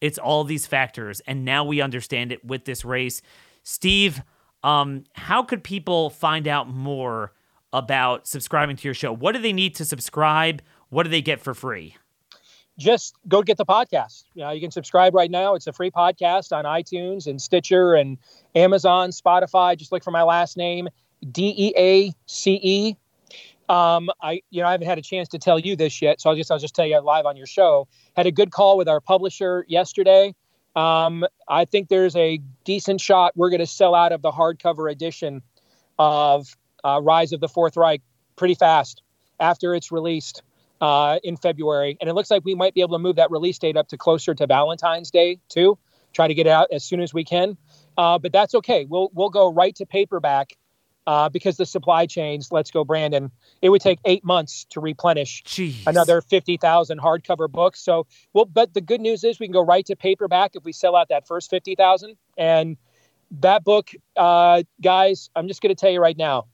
B: It's all these factors. And now we understand it with this race. Steve, um, how could people find out more about subscribing to your show? What do they need to subscribe? What do they get for free?
C: Just go get the podcast. You know, you can subscribe right now. It's a free podcast on iTunes and Stitcher and Amazon, Spotify. Just look for my last name, D E A C E. Um, I, you know, I haven't had a chance to tell you this yet, so I'll just, I'll just tell you live on your show. Had a good call with our publisher yesterday. Um, I think there's a decent shot we're going to sell out of the hardcover edition of uh, Rise of the Fourth Reich pretty fast after it's released uh, in February. And it looks like we might be able to move that release date up to closer to Valentine's Day, too. Try to get it out as soon as we can. Uh, but that's okay. We'll, we'll go right to paperback uh, because the supply chains, let's go, Brandon, it would take eight months to replenish
B: Jeez.
C: another 50,000 hardcover books. So, well, but the good news is we can go right to paperback if we sell out that first 50,000. And that book, uh, guys, I'm just going to tell you right now,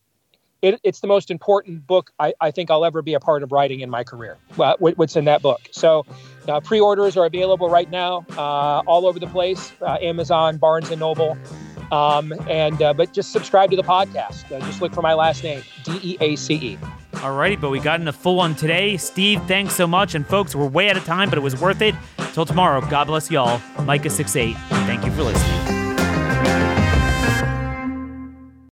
C: it, it's the most important book I, I, think I'll ever be a part of writing in my career. what's in that book? So, uh, pre-orders are available right now, uh, all over the place: uh, Amazon, Barnes and Noble. Um, and uh, but just subscribe to the podcast. Uh, just look for my last name, D E A C E.
B: All righty, but we got in a full one today. Steve, thanks so much. And folks, we're way out of time, but it was worth it. Till tomorrow, God bless y'all. Micah 6 8. Thank you for listening.